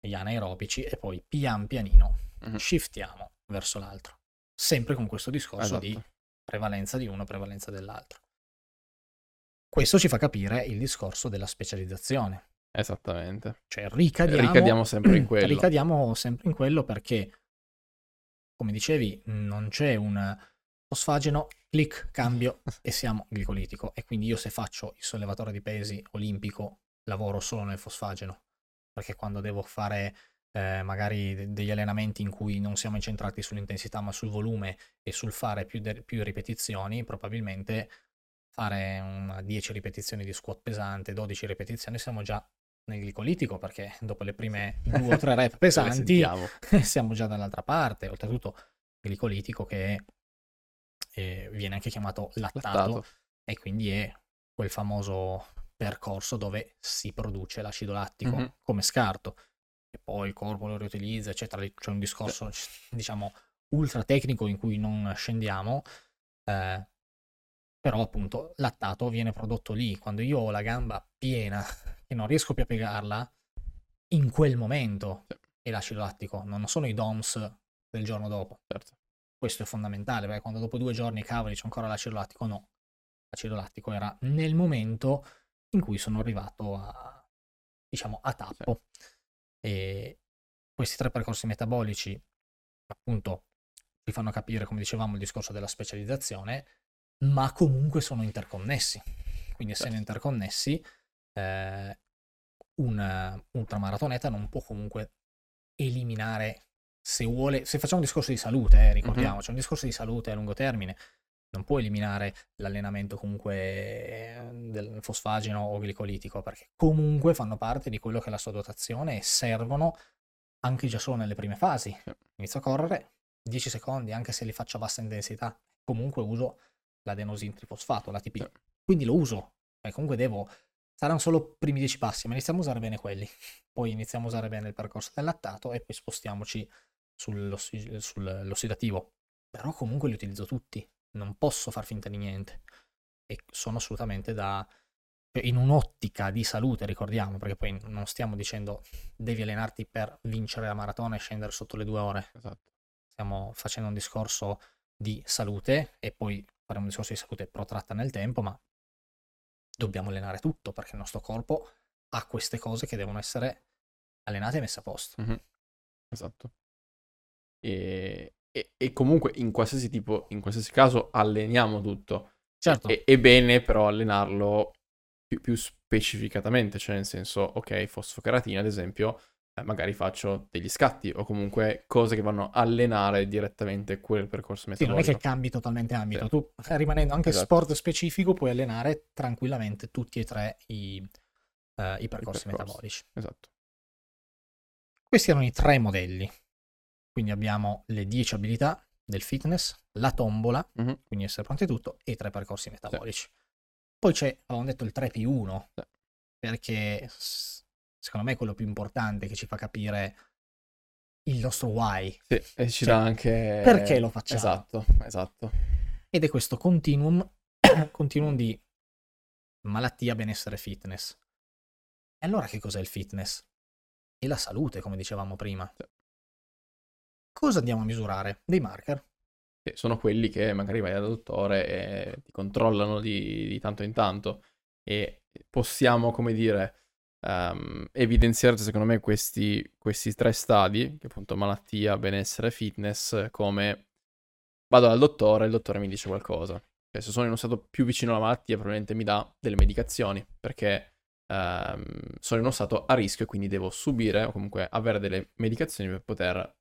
[SPEAKER 2] gli anaerobici, e poi pian pianino mm-hmm. shiftiamo verso l'altro. Sempre con questo discorso esatto. di prevalenza di uno, prevalenza dell'altro. Questo ci fa capire il discorso della specializzazione.
[SPEAKER 1] Esattamente.
[SPEAKER 2] Cioè ricadiamo,
[SPEAKER 1] ricadiamo sempre in quello.
[SPEAKER 2] Ricadiamo sempre in quello perché, come dicevi, non c'è un fosfageno, clic, cambio e siamo glicolitico. E quindi io se faccio il sollevatore di pesi olimpico lavoro solo nel fosfageno, perché quando devo fare eh, magari degli allenamenti in cui non siamo incentrati sull'intensità ma sul volume e sul fare più, de- più ripetizioni, probabilmente fare una 10 ripetizioni di squat pesante, 12 ripetizioni, siamo già nel glicolitico perché dopo le prime due o tre rep pesanti siamo già dall'altra parte. Oltretutto, glicolitico che è e viene anche chiamato lattato, lattato, e quindi è quel famoso percorso dove si produce l'acido lattico mm-hmm. come scarto e poi il corpo lo riutilizza, eccetera. C'è un discorso, diciamo, ultra tecnico in cui non scendiamo, eh, però appunto lattato viene prodotto lì. Quando io ho la gamba piena e non riesco più a piegarla, in quel momento è l'acido lattico, non sono i DOMS del giorno dopo.
[SPEAKER 1] Certo.
[SPEAKER 2] Questo è fondamentale, perché quando dopo due giorni, cavoli, c'è ancora l'acido lattico, no. L'acido lattico era nel momento in cui sono arrivato a, diciamo, a tappo. E questi tre percorsi metabolici, appunto, ci fanno capire, come dicevamo, il discorso della specializzazione, ma comunque sono interconnessi. Quindi, essendo certo. interconnessi, eh, un ultramaratoneta non può comunque eliminare se vuole, se facciamo un discorso di salute, eh, ricordiamoci, mm-hmm. un discorso di salute a lungo termine, non può eliminare l'allenamento comunque eh, del fosfageno o glicolitico, perché comunque fanno parte di quello che è la sua dotazione e servono anche già solo nelle prime fasi. Inizio a correre, 10 secondi, anche se li faccio a bassa intensità, comunque uso l'adenosin trifosfato, l'ATP. Quindi lo uso, e comunque devo Saranno solo primi 10 passi, ma iniziamo a usare bene quelli. Poi iniziamo a usare bene il percorso del lattato e poi spostiamoci sull'ossidativo. Però comunque li utilizzo tutti, non posso far finta di niente. E sono assolutamente da... Cioè, in un'ottica di salute, ricordiamo, perché poi non stiamo dicendo devi allenarti per vincere la maratona e scendere sotto le due ore.
[SPEAKER 1] Esatto.
[SPEAKER 2] Stiamo facendo un discorso di salute e poi faremo un discorso di salute protratta nel tempo, ma dobbiamo allenare tutto perché il nostro corpo ha queste cose che devono essere allenate e messe a posto.
[SPEAKER 1] Mm-hmm. Esatto. E, e, e, comunque in qualsiasi tipo, in qualsiasi caso alleniamo tutto.
[SPEAKER 2] Certo.
[SPEAKER 1] E, è bene però allenarlo più, più, specificatamente, cioè nel senso, ok, fosfocaratina ad esempio, eh, magari faccio degli scatti o comunque cose che vanno a allenare direttamente quel percorso metabolico.
[SPEAKER 2] Sì, non è che cambi totalmente ambito, sì. tu eh, rimanendo anche esatto. sport specifico puoi allenare tranquillamente tutti e tre i, uh, i percorsi metabolici.
[SPEAKER 1] Esatto.
[SPEAKER 2] Questi erano i tre modelli. Quindi abbiamo le 10 abilità del fitness, la tombola, mm-hmm. quindi essere pronti a tutto, e tre percorsi metabolici. Sì. Poi c'è, avevamo detto, il 3 più 1, sì. perché secondo me è quello più importante che ci fa capire il nostro why.
[SPEAKER 1] Sì, e ci cioè, dà anche...
[SPEAKER 2] Perché lo facciamo.
[SPEAKER 1] Esatto, esatto.
[SPEAKER 2] Ed è questo continuum, continuum di malattia, benessere, fitness. E allora che cos'è il fitness? E la salute, come dicevamo prima. Sì cosa andiamo a misurare? Dei marker.
[SPEAKER 1] Sì, sono quelli che magari vai dal dottore e ti controllano di, di tanto in tanto e possiamo, come dire, um, evidenziare secondo me questi, questi tre stadi, che appunto malattia, benessere, fitness, come vado dal dottore e il dottore mi dice qualcosa. Cioè, se sono in uno stato più vicino alla malattia, probabilmente mi dà delle medicazioni, perché um, sono in uno stato a rischio e quindi devo subire o comunque avere delle medicazioni per poter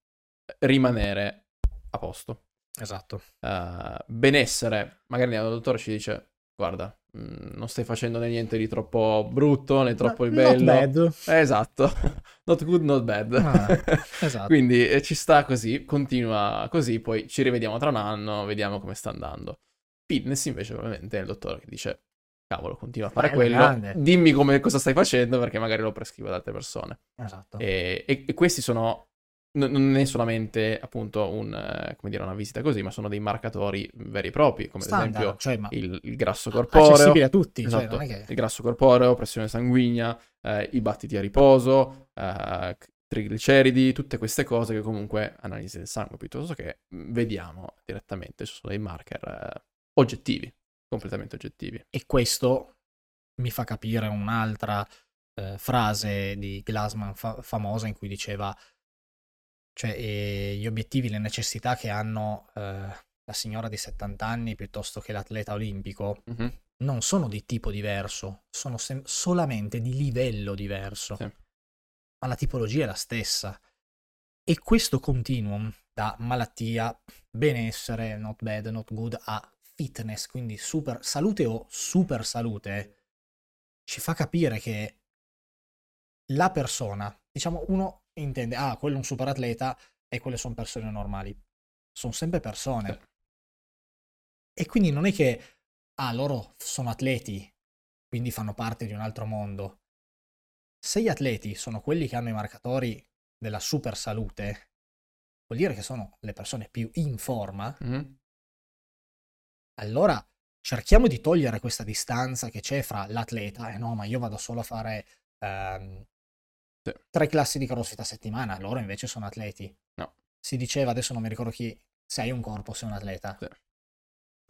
[SPEAKER 1] rimanere a posto.
[SPEAKER 2] Esatto.
[SPEAKER 1] Uh, benessere, magari il dottore ci dice, guarda, mh, mm, non stai facendo né niente di troppo brutto né troppo no, bello.
[SPEAKER 2] Not
[SPEAKER 1] bad. Eh, esatto, not good, not bad.
[SPEAKER 2] Ah, esatto.
[SPEAKER 1] Quindi eh, ci sta così, continua così, poi ci rivediamo tra un anno, vediamo come sta andando. Fitness invece ovviamente è il dottore che dice, cavolo, continua a fare Beh, quello, grande. dimmi come, cosa stai facendo perché magari lo prescrivo ad altre persone.
[SPEAKER 2] Esatto.
[SPEAKER 1] E, e, e questi sono non è solamente appunto un, eh, come dire, una visita così, ma sono dei marcatori veri e propri, come
[SPEAKER 2] Standard,
[SPEAKER 1] ad esempio
[SPEAKER 2] cioè, ma
[SPEAKER 1] il, il grasso corporeo,
[SPEAKER 2] accessibile a tutti. cioè,
[SPEAKER 1] esatto,
[SPEAKER 2] non è che...
[SPEAKER 1] il grasso corporeo, pressione sanguigna, eh, i battiti a riposo, eh, trigliceridi, tutte queste cose che comunque analisi del sangue piuttosto che mm, vediamo direttamente, sono dei marker eh, oggettivi, completamente oggettivi.
[SPEAKER 2] E questo mi fa capire un'altra eh, frase di Glassman fa- famosa in cui diceva cioè eh, gli obiettivi, le necessità che hanno eh, la signora di 70 anni piuttosto che l'atleta olimpico
[SPEAKER 1] Mm-hmm.
[SPEAKER 2] non sono di tipo diverso, sono sem- solamente di livello diverso,
[SPEAKER 1] Sì.
[SPEAKER 2] ma la tipologia è la stessa. E questo continuum da malattia, benessere, not bad, not good, a fitness, quindi super salute o super salute, ci fa capire che la persona, diciamo, uno intende, ah, quello è un super atleta e quelle sono persone normali. Sono sempre persone. E quindi non è che, ah, loro sono atleti, quindi fanno parte di un altro mondo. Se gli atleti sono quelli che hanno i marcatori della super salute, vuol dire che sono le persone più in forma,
[SPEAKER 1] Mhm.
[SPEAKER 2] allora cerchiamo di togliere questa distanza che c'è fra l'atleta e no, ma io vado solo a fare ehm,
[SPEAKER 1] Sì.
[SPEAKER 2] tre classi di crossfit a settimana, loro invece sono atleti.
[SPEAKER 1] No.
[SPEAKER 2] Si diceva, adesso non mi ricordo chi, se hai un corpo sei un atleta.
[SPEAKER 1] Sì.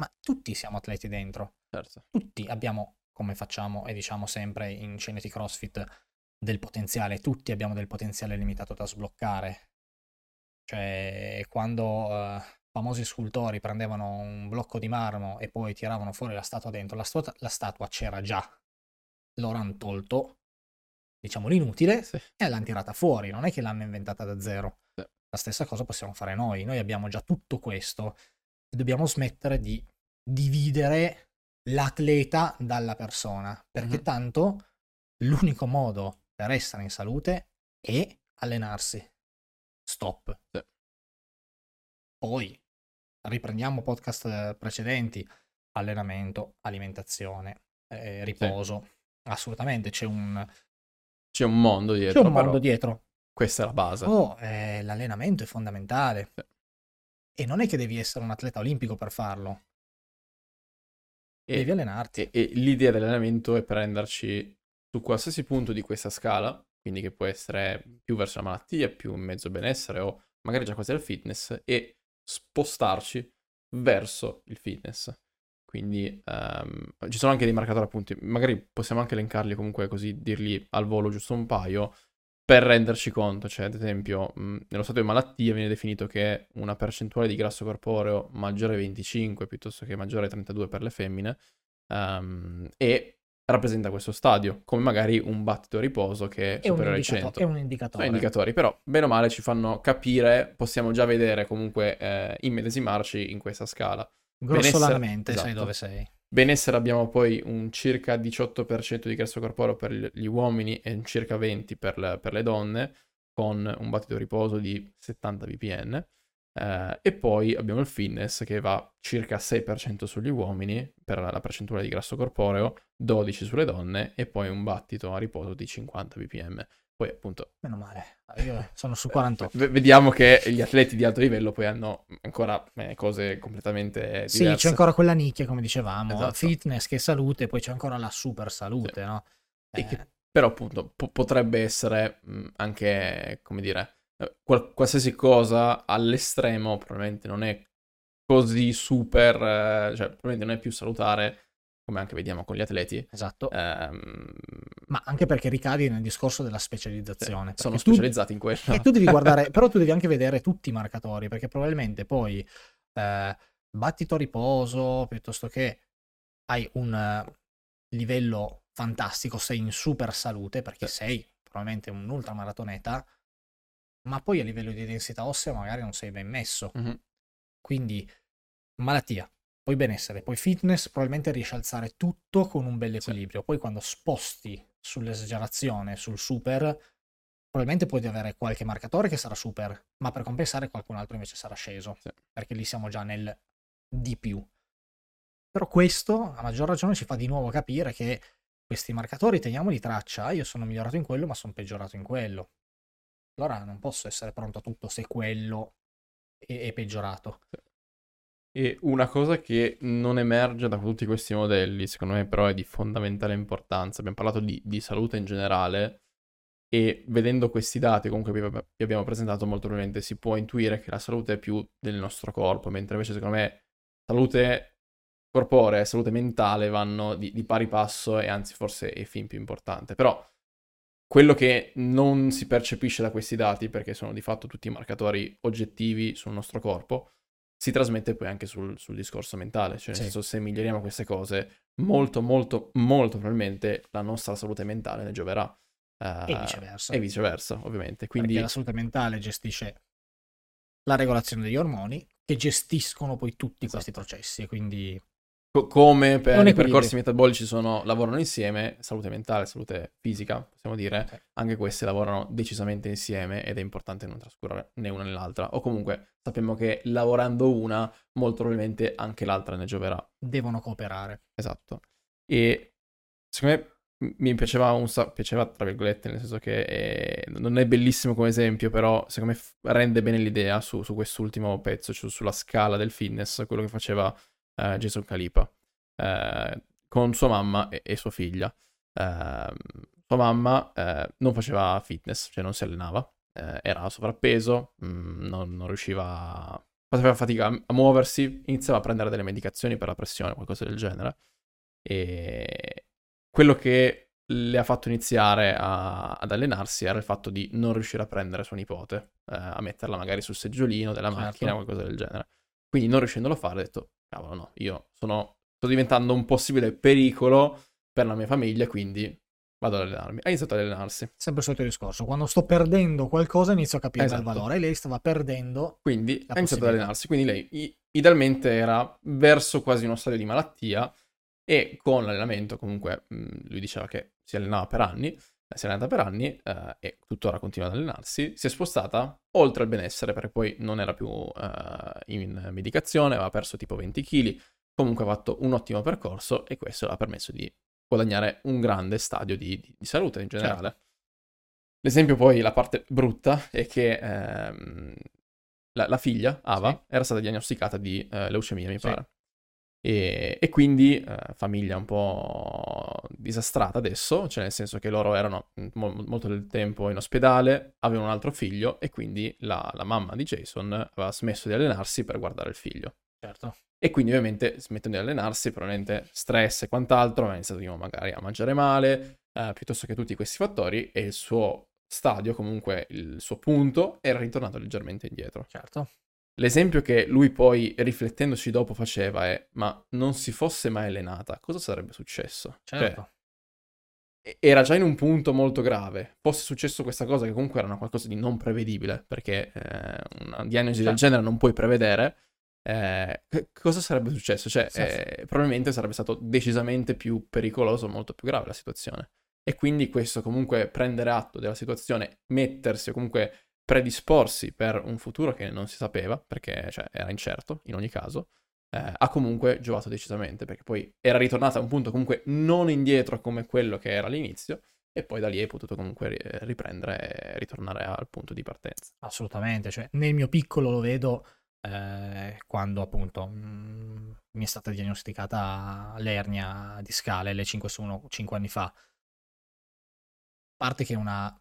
[SPEAKER 2] Ma tutti siamo atleti dentro,
[SPEAKER 1] Certo.
[SPEAKER 2] tutti abbiamo, come facciamo e diciamo sempre in Ceneti CrossFit, del potenziale, tutti abbiamo del potenziale limitato da sbloccare. Cioè, quando eh, famosi scultori prendevano un blocco di marmo e poi tiravano fuori la statua dentro, la, statua- la statua c'era già. Loro hanno tolto, diciamo, l'inutile
[SPEAKER 1] Sì.
[SPEAKER 2] e l'hanno tirata fuori, non è che l'hanno inventata da zero.
[SPEAKER 1] Sì.
[SPEAKER 2] La stessa cosa possiamo fare noi, noi abbiamo già tutto questo e dobbiamo smettere di dividere l'atleta dalla persona, perché
[SPEAKER 1] Mhm.
[SPEAKER 2] tanto l'unico modo per essere in salute è allenarsi. Stop.
[SPEAKER 1] Sì.
[SPEAKER 2] Poi riprendiamo podcast precedenti, allenamento, alimentazione, eh, riposo. Assolutamente c'è un,
[SPEAKER 1] C'è un mondo
[SPEAKER 2] c'è
[SPEAKER 1] dietro,
[SPEAKER 2] un mondo
[SPEAKER 1] però
[SPEAKER 2] dietro.
[SPEAKER 1] questa è la base.
[SPEAKER 2] Oh, eh, l'allenamento è fondamentale.
[SPEAKER 1] Sì.
[SPEAKER 2] E non è che devi essere un atleta olimpico per farlo.
[SPEAKER 1] E-
[SPEAKER 2] Devi allenarti.
[SPEAKER 1] E, e l'idea dell'allenamento è prenderci su qualsiasi punto di questa scala, quindi che può essere più verso la malattia, più in mezzo benessere o magari già quasi al fitness, e spostarci verso il fitness. Quindi ehm, ci sono anche dei marcatori appunti, magari possiamo anche elencarli comunque così, dirli al volo giusto un paio, per renderci conto, cioè ad esempio mh, nello stato di malattia viene definito che una percentuale di grasso corporeo maggiore a 25 piuttosto che maggiore a 32 per le femmine ehm, e rappresenta questo stadio, come magari un battito a riposo che è
[SPEAKER 2] È
[SPEAKER 1] superiore ai
[SPEAKER 2] indicato-
[SPEAKER 1] 100.
[SPEAKER 2] è un
[SPEAKER 1] Sono
[SPEAKER 2] indicatore.
[SPEAKER 1] indicatori, però bene o male ci fanno capire, possiamo già vedere comunque eh, immedesimarci in questa scala.
[SPEAKER 2] Grossolanamente,
[SPEAKER 1] Benessere-
[SPEAKER 2] sai
[SPEAKER 1] esatto.
[SPEAKER 2] dove sei.
[SPEAKER 1] Benessere abbiamo poi un circa 18% di grasso corporeo per gli- uomini e un circa 20% per le, per le donne, con un battito riposo di 70 ppm. Eh, e poi abbiamo il fitness che va circa 6% sugli uomini per la percentuale di grasso corporeo, 12% sulle donne e poi un battito a riposo di 50 ppm. Poi appunto
[SPEAKER 2] Meno male. Io sono su 48.
[SPEAKER 1] v- vediamo che gli atleti di alto livello poi hanno ancora eh, cose completamente diverse.
[SPEAKER 2] Sì, c'è ancora quella nicchia, come dicevamo.
[SPEAKER 1] Esatto.
[SPEAKER 2] Fitness che è salute, poi c'è ancora la super salute,
[SPEAKER 1] Sì.
[SPEAKER 2] no? Eh,
[SPEAKER 1] che però appunto po- potrebbe essere mh, anche, come dire, eh, qual- qualsiasi cosa all'estremo probabilmente non è così super, eh, cioè probabilmente non è più salutare, come anche vediamo con gli atleti.
[SPEAKER 2] Esatto.
[SPEAKER 1] Ehm,
[SPEAKER 2] Ma anche perché ricadi nel discorso della specializzazione.
[SPEAKER 1] sono
[SPEAKER 2] perché tu-
[SPEAKER 1] specializzati in quello.
[SPEAKER 2] E tu devi guardare, però tu devi anche vedere tutti i marcatori, perché probabilmente poi eh, battito a riposo, piuttosto che hai un eh, livello fantastico, sei in super salute, perché
[SPEAKER 1] Sì.
[SPEAKER 2] sei probabilmente un ultramaratoneta, ma poi a livello di densità ossea magari non sei ben messo.
[SPEAKER 1] Mhm.
[SPEAKER 2] Quindi malattia, poi benessere, poi fitness, probabilmente riesci a alzare tutto con un bel
[SPEAKER 1] Sì.
[SPEAKER 2] equilibrio. Poi quando sposti sull'esagerazione, sul super, probabilmente puoi avere qualche marcatore che sarà super, ma per compensare qualcun altro invece sarà sceso,
[SPEAKER 1] Sì.
[SPEAKER 2] perché lì siamo già nel di più. Però questo, a maggior ragione, ci fa di nuovo capire che questi marcatori teniamoli traccia. Io sono migliorato in quello, ma sono peggiorato in quello. allora non posso essere pronto a tutto se quello è, è peggiorato.
[SPEAKER 1] E una cosa che non emerge da tutti questi modelli, secondo me però è di fondamentale importanza, abbiamo parlato di, di salute in generale e vedendo questi dati comunque vi abbiamo presentato molto probabilmente si può intuire che la salute è più del nostro corpo, mentre invece secondo me salute corporea e salute mentale vanno di, di pari passo e anzi forse è fin più importante. Però quello che non si percepisce da questi dati, perché sono di fatto tutti marcatori oggettivi sul nostro corpo, si trasmette poi anche sul, sul discorso mentale. Cioè, nel sì. senso, se miglioriamo queste cose, molto, molto, molto probabilmente la nostra salute mentale ne gioverà.
[SPEAKER 2] Uh, e viceversa.
[SPEAKER 1] E viceversa, ovviamente. Quindi...
[SPEAKER 2] Perché la salute mentale gestisce la regolazione degli ormoni, che gestiscono poi tutti esatto. questi processi. E quindi
[SPEAKER 1] Co- come per i percorsi metabolici sono, lavorano insieme, salute mentale, salute fisica, possiamo dire, okay. anche queste lavorano decisamente insieme ed è importante non trascurare né una né l'altra. O comunque sappiamo che lavorando una, molto probabilmente anche l'altra ne gioverà.
[SPEAKER 2] Devono cooperare.
[SPEAKER 1] Esatto. E secondo me mi piaceva un sacco, piaceva tra virgolette, nel senso che è, non è bellissimo come esempio, però secondo me rende bene l'idea su, su quest'ultimo pezzo, cioè sulla scala del fitness, quello che faceva uh, Jason Calipa, uh, con sua mamma e, e sua figlia. Uh, sua mamma non faceva fitness, cioè non si allenava, era sovrappeso, mh, mm, non, non, riusciva, faceva fatica a, a muoversi, iniziava a prendere delle medicazioni per la pressione, qualcosa del genere. E quello che le ha fatto iniziare a, ad allenarsi era il fatto di non riuscire a prendere sua nipote, eh, a metterla magari sul seggiolino della certo. macchina, qualcosa del genere. Quindi non riuscendolo a fare ha detto, cavolo no, io sono, sto diventando un possibile pericolo per la mia famiglia, quindi vado ad allenarmi. Ha iniziato ad allenarsi.
[SPEAKER 2] Sempre il solito discorso, quando sto perdendo qualcosa inizio a capire esatto. il valore e lei stava perdendo.
[SPEAKER 1] Quindi ha iniziato ad allenarsi, quindi lei idealmente era verso quasi uno stadio di malattia e con l'allenamento comunque lui diceva che si allenava per anni, si è allenata per anni eh, e tuttora continua ad allenarsi, si è spostata oltre al benessere perché poi non era più eh, in medicazione, aveva perso tipo 20 kg, comunque ha fatto un ottimo percorso e questo le ha permesso di guadagnare un grande stadio di, di, di salute in generale. Certo. L'esempio poi, la parte brutta, è che ehm, la, la, figlia, Ava, sì. era stata diagnosticata di eh, leucemia, mi sì. pare. E, e quindi eh, famiglia un po' disastrata adesso, cioè nel senso che loro erano mo- molto del tempo in ospedale, avevano un altro figlio e quindi la, la mamma di Jason aveva smesso di allenarsi per guardare il figlio.
[SPEAKER 2] Certo.
[SPEAKER 1] E quindi ovviamente smettendo di allenarsi, probabilmente stress e quant'altro, ha iniziato magari a mangiare male, eh, piuttosto che tutti questi fattori, e il suo stadio, comunque il suo punto, era ritornato leggermente indietro.
[SPEAKER 2] Certo.
[SPEAKER 1] L'esempio che lui poi, riflettendoci dopo, faceva è: ma non si fosse mai allenata, cosa sarebbe successo?
[SPEAKER 2] Cioè, certo.
[SPEAKER 1] Cioè, era già in un punto molto grave. Fosse successo questa cosa, che comunque era qualcosa di non prevedibile, perché eh, una diagnosi certo. del genere non puoi prevedere. Eh, cosa sarebbe successo? Cioè, eh, probabilmente sarebbe stato decisamente più pericoloso, molto più grave la situazione. E quindi questo comunque prendere atto della situazione, mettersi o comunque predisporsi per un futuro che non si sapeva, perché cioè, era incerto in ogni caso, eh, ha comunque giovato decisamente, perché poi era ritornata a un punto comunque non indietro come quello che era all'inizio, e poi da lì hai potuto comunque riprendere e ritornare al punto di partenza.
[SPEAKER 2] Assolutamente, cioè nel mio piccolo lo vedo eh, quando appunto mh, mm, mi è stata diagnosticata l'ernia discale L5 su 1 5 anni fa. A parte che è una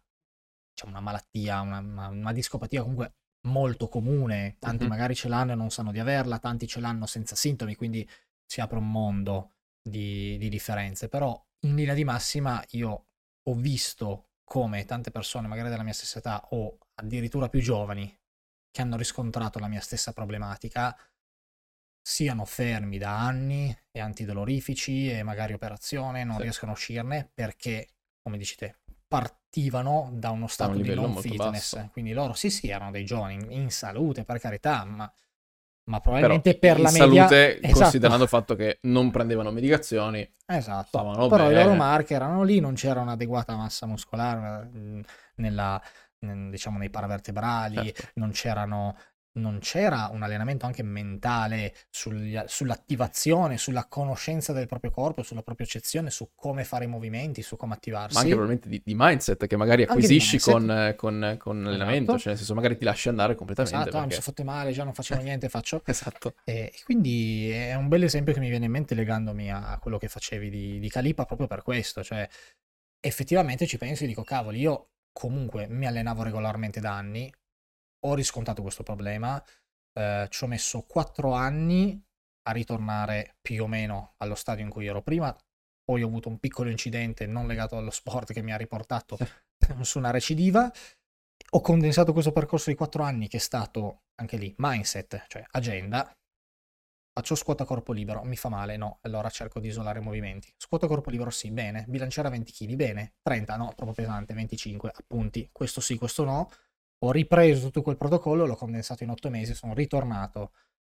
[SPEAKER 2] diciamo, una malattia, una, una, una, discopatia comunque molto comune, tanti mm-hmm. magari ce l'hanno e non sanno di averla, tanti ce l'hanno senza sintomi, quindi si apre un mondo di, di differenze, però in linea di massima io ho visto come tante persone, magari della mia stessa età o addirittura più giovani, che hanno riscontrato la mia stessa problematica, siano fermi da anni e antidolorifici e magari operazione, non sì. riescono a uscirne perché, come dici te, partivano da uno stato un di non fitness. Basso. Quindi loro sì, sì, erano dei giovani in, in salute, per carità, ma, ma probabilmente
[SPEAKER 1] però
[SPEAKER 2] per la media...
[SPEAKER 1] salute, esatto. considerando il fatto che non prendevano medicazioni.
[SPEAKER 2] Esatto. Però bene. i loro marchi erano lì, non c'era un'adeguata massa muscolare mm, nella, diciamo, nei paravertebrali, certo. non c'erano non c'era un allenamento anche mentale sugli, sull'attivazione, sulla conoscenza del proprio corpo, sulla propria accezione, su come fare i movimenti, su come attivarsi.
[SPEAKER 1] Ma anche probabilmente di, di mindset che magari acquisisci con, con, con l'allenamento, esatto. cioè nel senso magari ti lasci andare completamente.
[SPEAKER 2] Esatto,
[SPEAKER 1] perché...
[SPEAKER 2] ah, mi sono fatto male, già non facevo niente, faccio.
[SPEAKER 1] esatto.
[SPEAKER 2] E quindi è un bel esempio che mi viene in mente legandomi a quello che facevi di, di Calipa proprio per questo, cioè effettivamente ci penso e dico cavoli, io comunque mi allenavo regolarmente da anni, ho riscontrato questo problema, eh, ci ho messo quattro anni a ritornare più o meno allo stadio in cui ero prima, poi ho avuto un piccolo incidente non legato allo sport che mi ha riportato su una recidiva, ho condensato questo percorso di quattro anni che è stato anche lì mindset, cioè agenda, faccio scuota corpo libero, mi fa male, no, allora cerco di isolare i movimenti. Scuota corpo libero sì, bene, bilanciare a 20 kg, bene, 30 no, troppo pesante, 25 appunti, questo sì, questo no, ho ripreso tutto quel protocollo, l'ho condensato in otto mesi, sono ritornato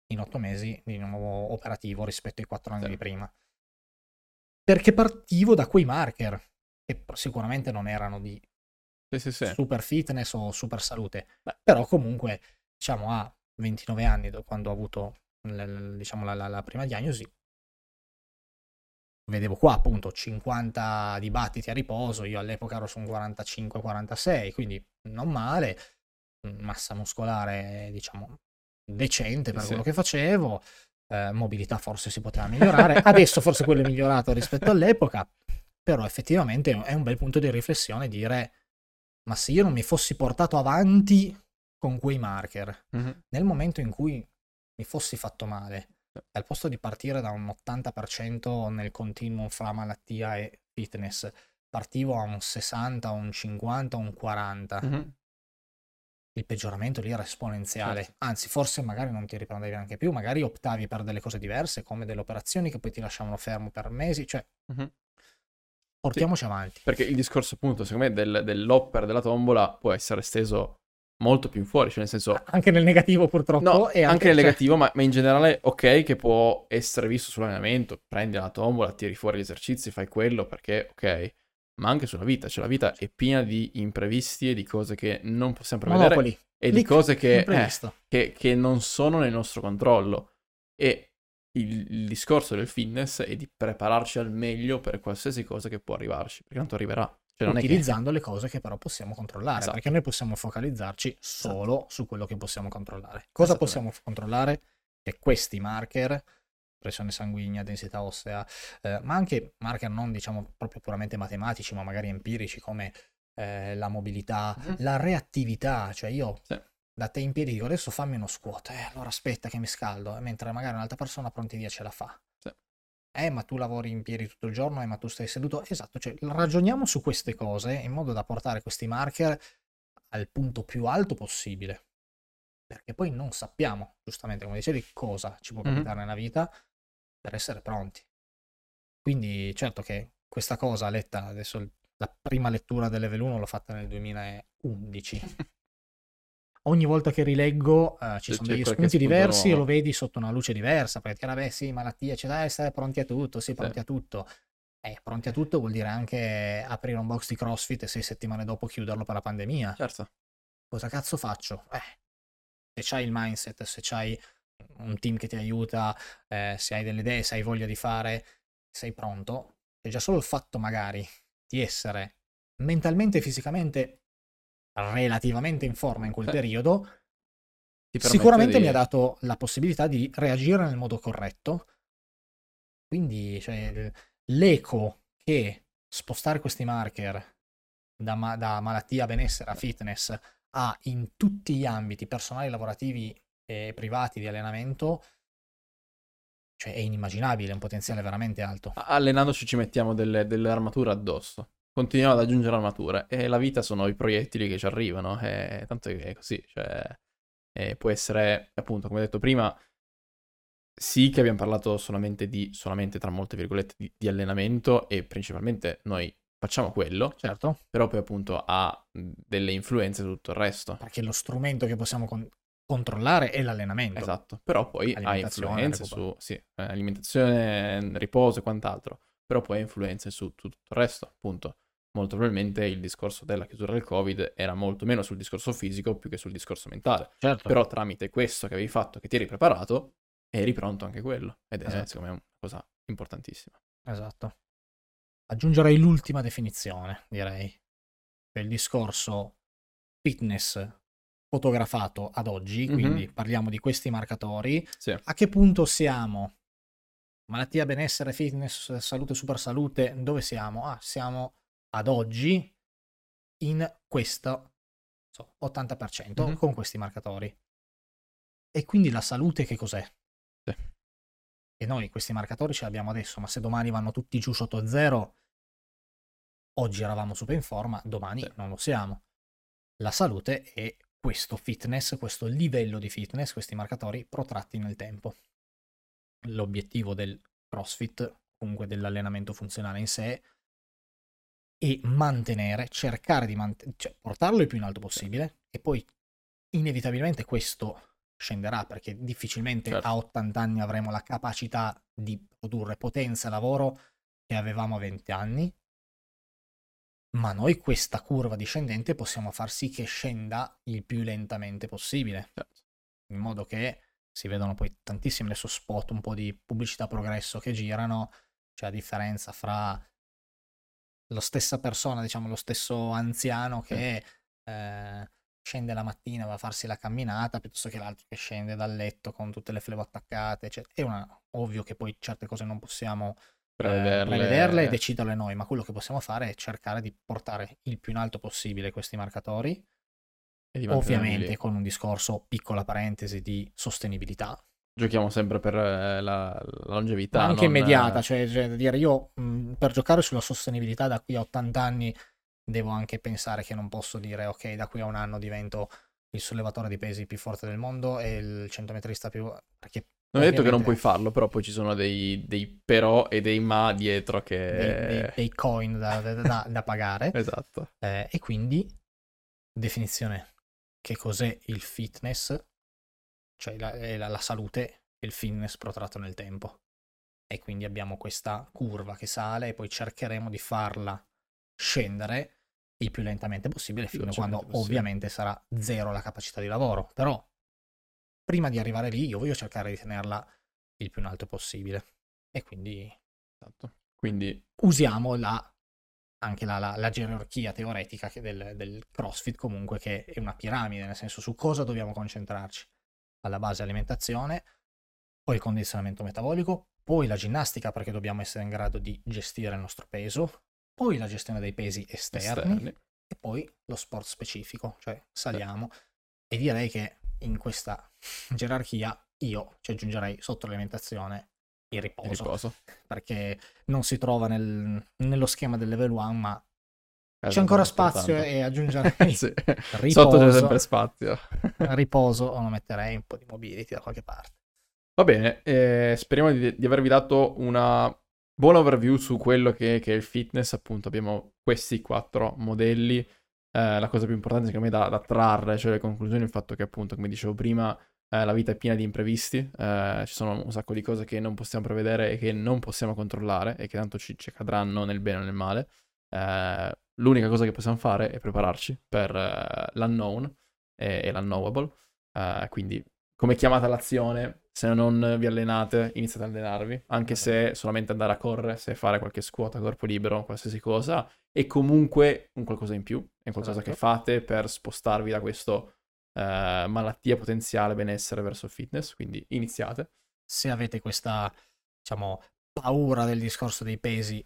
[SPEAKER 2] in otto mesi di nuovo operativo rispetto ai quattro anni sì. di prima. Perché partivo da quei marker, che sicuramente non erano di
[SPEAKER 1] sì, sì,
[SPEAKER 2] super fitness o super salute, Beh. però comunque, diciamo, a 29 anni, quando ho avuto diciamo, la, la, la prima diagnosi, vedevo qua appunto 50 dibattiti a riposo, io all'epoca ero su un 45-46, quindi non male, massa muscolare, diciamo, decente per sì. quello che facevo. Eh, mobilità forse si poteva migliorare. Adesso forse quello è migliorato rispetto all'epoca, però effettivamente è un bel punto di riflessione dire ma se io non mi fossi portato avanti con quei marker, mm-hmm. nel momento in cui mi fossi fatto male, al posto di partire da un 80% nel continuum fra malattia e fitness, partivo a un 60, un 50, un 40. Mm-hmm il peggioramento lì era esponenziale. Certo. Anzi, forse magari non ti riprendevi neanche più, magari optavi per delle cose diverse, come delle operazioni che poi ti lasciavano fermo per mesi. Cioè, uh-huh. portiamoci sì. avanti.
[SPEAKER 1] Perché il discorso, appunto, secondo me, del, dell'opera della tombola può essere esteso molto più in fuori, cioè nel senso...
[SPEAKER 2] Anche nel negativo purtroppo.
[SPEAKER 1] No, anche, anche nel cioè... negativo, ma, ma, in generale ok che può essere visto sull'allenamento, prendi la tombola, tiri fuori gli esercizi, fai quello perché ok, ma anche sulla vita. Cioè, la vita è piena di imprevisti e di cose che non possiamo prevedere.
[SPEAKER 2] Monopoli.
[SPEAKER 1] E di cose che, eh, che, che, non sono nel nostro controllo. E il, il, discorso del fitness è di prepararci al meglio per qualsiasi cosa che può arrivarci, perché tanto arriverà.
[SPEAKER 2] Cioè, Utilizzando che... le cose che però possiamo controllare, esatto. perché noi possiamo focalizzarci solo esatto. su quello che possiamo controllare. Cosa possiamo controllare? Che questi marker pressione sanguigna, densità ossea, eh, ma anche marker non diciamo proprio puramente matematici, ma magari empirici come eh, la mobilità, mm-hmm. la reattività, cioè io sì. da te in piedi dico adesso fammi uno squat, eh, allora aspetta che mi scaldo, mentre magari un'altra persona pronti via ce la fa. Sì. Eh, ma tu lavori in piedi tutto il giorno, eh, ma tu stai seduto. Esatto, cioè ragioniamo su queste cose in modo da portare questi marker al punto più alto possibile. Perché poi non sappiamo, giustamente come dicevi, cosa ci può capitare mm-hmm. nella vita, per essere pronti. Quindi certo che questa cosa letta adesso la prima lettura del level 1 l'ho fatta nel 2011. Ogni volta che rileggo uh, ci sono degli spunti diversi e lo vedi sotto una luce diversa, perché ti beh sì, malattia, c'è da essere pronti a tutto, sì, pronti sì. a tutto. Eh, pronti a tutto vuol dire anche aprire un box di CrossFit e sei settimane dopo chiuderlo per la pandemia.
[SPEAKER 1] Certo.
[SPEAKER 2] Cosa cazzo faccio? Eh, se c'hai il mindset, se c'hai un team che ti aiuta, eh, se hai delle idee, se hai voglia di fare, sei pronto. E già solo il fatto magari di essere mentalmente e fisicamente relativamente in forma in quel periodo sicuramente di... mi ha dato la possibilità di reagire nel modo corretto. Quindi cioè, l'eco che spostare questi marker da, ma- da malattia a benessere a fitness ha in tutti gli ambiti personali, lavorativi e privati di allenamento, cioè è inimmaginabile, è un potenziale veramente alto.
[SPEAKER 1] Allenandoci ci mettiamo delle, delle armature addosso. Continuiamo ad aggiungere armature e la vita sono i proiettili che ci arrivano, e tanto è così, cioè può essere, appunto, come detto prima, sì che abbiamo parlato solamente di, solamente tra molte virgolette, di, di allenamento e principalmente noi facciamo quello,
[SPEAKER 2] certo.
[SPEAKER 1] però poi appunto ha delle influenze su tutto il resto.
[SPEAKER 2] Perché lo strumento che possiamo con- controllare è l'allenamento.
[SPEAKER 1] Esatto, però poi ha influenze su sì, eh, alimentazione, riposo e quant'altro, però poi ha influenze su tutto il resto, appunto. molto probabilmente il discorso della chiusura del Covid era molto meno sul discorso fisico più che sul discorso mentale.
[SPEAKER 2] Certo.
[SPEAKER 1] Però tramite questo che avevi fatto, che ti eri preparato, eri pronto anche quello. Ed è
[SPEAKER 2] Esatto.
[SPEAKER 1] secondo me una cosa importantissima.
[SPEAKER 2] Esatto. Aggiungerei l'ultima definizione, direi. Il discorso fitness fotografato ad oggi, quindi parliamo di questi marcatori.
[SPEAKER 1] Sì.
[SPEAKER 2] A che punto siamo? Malattia, benessere, fitness, salute, super salute, dove siamo? Ah, siamo ad oggi in questo so, 80%
[SPEAKER 1] Mhm.
[SPEAKER 2] con questi marcatori. E quindi la salute che cos'è?
[SPEAKER 1] Sì.
[SPEAKER 2] E noi questi marcatori ce li abbiamo adesso, ma se domani vanno tutti giù sotto zero, oggi eravamo super in forma, domani
[SPEAKER 1] Sì.
[SPEAKER 2] non lo siamo. La salute è questo fitness, questo livello di fitness, questi marcatori protratti nel tempo. L'obiettivo del CrossFit, comunque dell'allenamento funzionale in sé, è mantenere, cercare di mantenere, cioè portarlo il più in alto possibile e poi inevitabilmente questo scenderà perché difficilmente
[SPEAKER 1] Certo.
[SPEAKER 2] a 80 anni avremo la capacità di produrre potenza e lavoro che avevamo a 20 anni, ma noi questa curva discendente possiamo far sì che scenda il più lentamente possibile,
[SPEAKER 1] Certo.
[SPEAKER 2] in modo che si vedono poi tantissimi adesso spot, un po' di pubblicità progresso che girano, c'è la differenza fra la stessa persona, diciamo lo stesso anziano che eh, scende la mattina, va a farsi la camminata, piuttosto che l'altro che scende dal letto con tutte le flebo attaccate. Cioè, è una- ovvio che poi certe cose non possiamo
[SPEAKER 1] Prevederle.
[SPEAKER 2] prevederle e deciderle noi, ma quello che possiamo fare è cercare di portare il più in alto possibile questi marcatori, ovviamente
[SPEAKER 1] lì.
[SPEAKER 2] con un discorso, piccola parentesi, di sostenibilità.
[SPEAKER 1] Giochiamo sempre per eh, la, la longevità.
[SPEAKER 2] ma anche
[SPEAKER 1] non,
[SPEAKER 2] immediata,
[SPEAKER 1] eh,
[SPEAKER 2] cioè, cioè, dire io mh, per giocare sulla sostenibilità da qui a 80 anni devo anche pensare che non posso dire ok, da qui a un anno divento il sollevatore di pesi più forte del mondo e il centometrista più... perché
[SPEAKER 1] Non è detto che non puoi farlo, però poi ci sono dei, dei però e dei ma dietro che...
[SPEAKER 2] dei, dei- dei coin da, da- da- pagare
[SPEAKER 1] Esatto.
[SPEAKER 2] Eh, e quindi definizione che cos'è il fitness, cioè la, la- la salute e il fitness protratto nel tempo. E quindi abbiamo questa curva che sale e poi cercheremo di farla scendere il più lentamente possibile fino a quando
[SPEAKER 1] possibile.
[SPEAKER 2] ovviamente sarà zero la capacità di lavoro. Però prima di arrivare lì io voglio cercare di tenerla il più in alto possibile. E quindi
[SPEAKER 1] esatto. Quindi
[SPEAKER 2] usiamo la, anche la, la- la gerarchia teoretica che del, del CrossFit comunque che è una piramide, nel senso su cosa dobbiamo concentrarci. Alla base alimentazione, poi il condizionamento metabolico, poi la ginnastica perché dobbiamo essere in grado di gestire il nostro peso, poi la gestione dei pesi esterni,
[SPEAKER 1] esterni.
[SPEAKER 2] e poi lo sport specifico, cioè saliamo. E direi che in questa gerarchia io ci aggiungerei sotto l'alimentazione il
[SPEAKER 1] il
[SPEAKER 2] riposo
[SPEAKER 1] riposo.
[SPEAKER 2] perché non si trova nel- nello schema del level 1, ma c'è
[SPEAKER 1] Esatto,
[SPEAKER 2] ancora spazio e aggiungerei
[SPEAKER 1] Sì.
[SPEAKER 2] riposo.
[SPEAKER 1] Sotto c'è sempre spazio.
[SPEAKER 2] riposo o lo metterei un po' di mobility da qualche parte.
[SPEAKER 1] Va bene, eh, speriamo di, di avervi dato una buona overview su quello che, che è il fitness. Appunto, abbiamo questi quattro modelli. Eh, la cosa più importante, secondo me, da, da trarre, cioè le conclusioni, è il fatto che, appunto, come dicevo prima, eh, la vita è piena di imprevisti. eh, ci sono un sacco di cose che non possiamo prevedere e che non possiamo controllare e che tanto ci, ci accadranno nel bene o nel male. Eh, l'unica cosa che possiamo fare è prepararci per eh, l'unknown e, e l'unknowable. Eh, quindi, come chiamata all'azione, se non vi allenate, iniziate ad allenarvi, anche se solamente andare a correre, se fare qualche squat a corpo libero, qualsiasi cosa, è comunque un qualcosa in più, è qualcosa che fate per spostarvi da questo eh, malattia potenziale benessere verso il fitness, quindi iniziate.
[SPEAKER 2] Se avete questa, diciamo, paura del discorso dei pesi,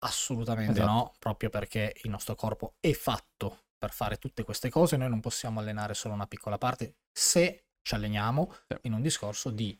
[SPEAKER 2] assolutamente
[SPEAKER 1] Esatto.
[SPEAKER 2] no, proprio perché il nostro corpo è fatto per fare tutte queste cose, noi non possiamo allenare solo una piccola parte se ci alleniamo
[SPEAKER 1] Sì.
[SPEAKER 2] in un discorso di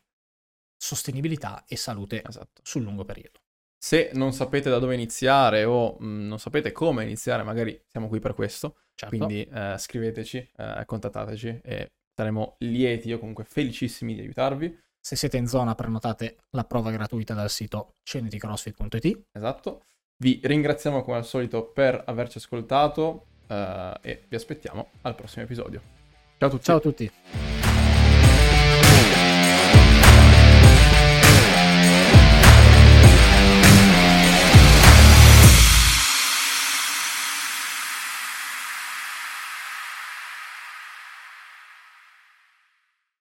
[SPEAKER 2] sostenibilità e salute
[SPEAKER 1] Esatto.
[SPEAKER 2] sul lungo periodo.
[SPEAKER 1] Se non sapete da dove iniziare o mh, non sapete come iniziare, magari siamo qui per questo.
[SPEAKER 2] Certo.
[SPEAKER 1] Quindi eh, scriveteci, eh, contattateci e saremo lieti o comunque felicissimi di aiutarvi.
[SPEAKER 2] Se siete in zona prenotate la prova gratuita dal sito ceneticrossfit.it.
[SPEAKER 1] Esatto. Vi ringraziamo come al solito per averci ascoltato eh, e vi aspettiamo al prossimo episodio. Ciao a tutti.
[SPEAKER 2] Ciao a tutti.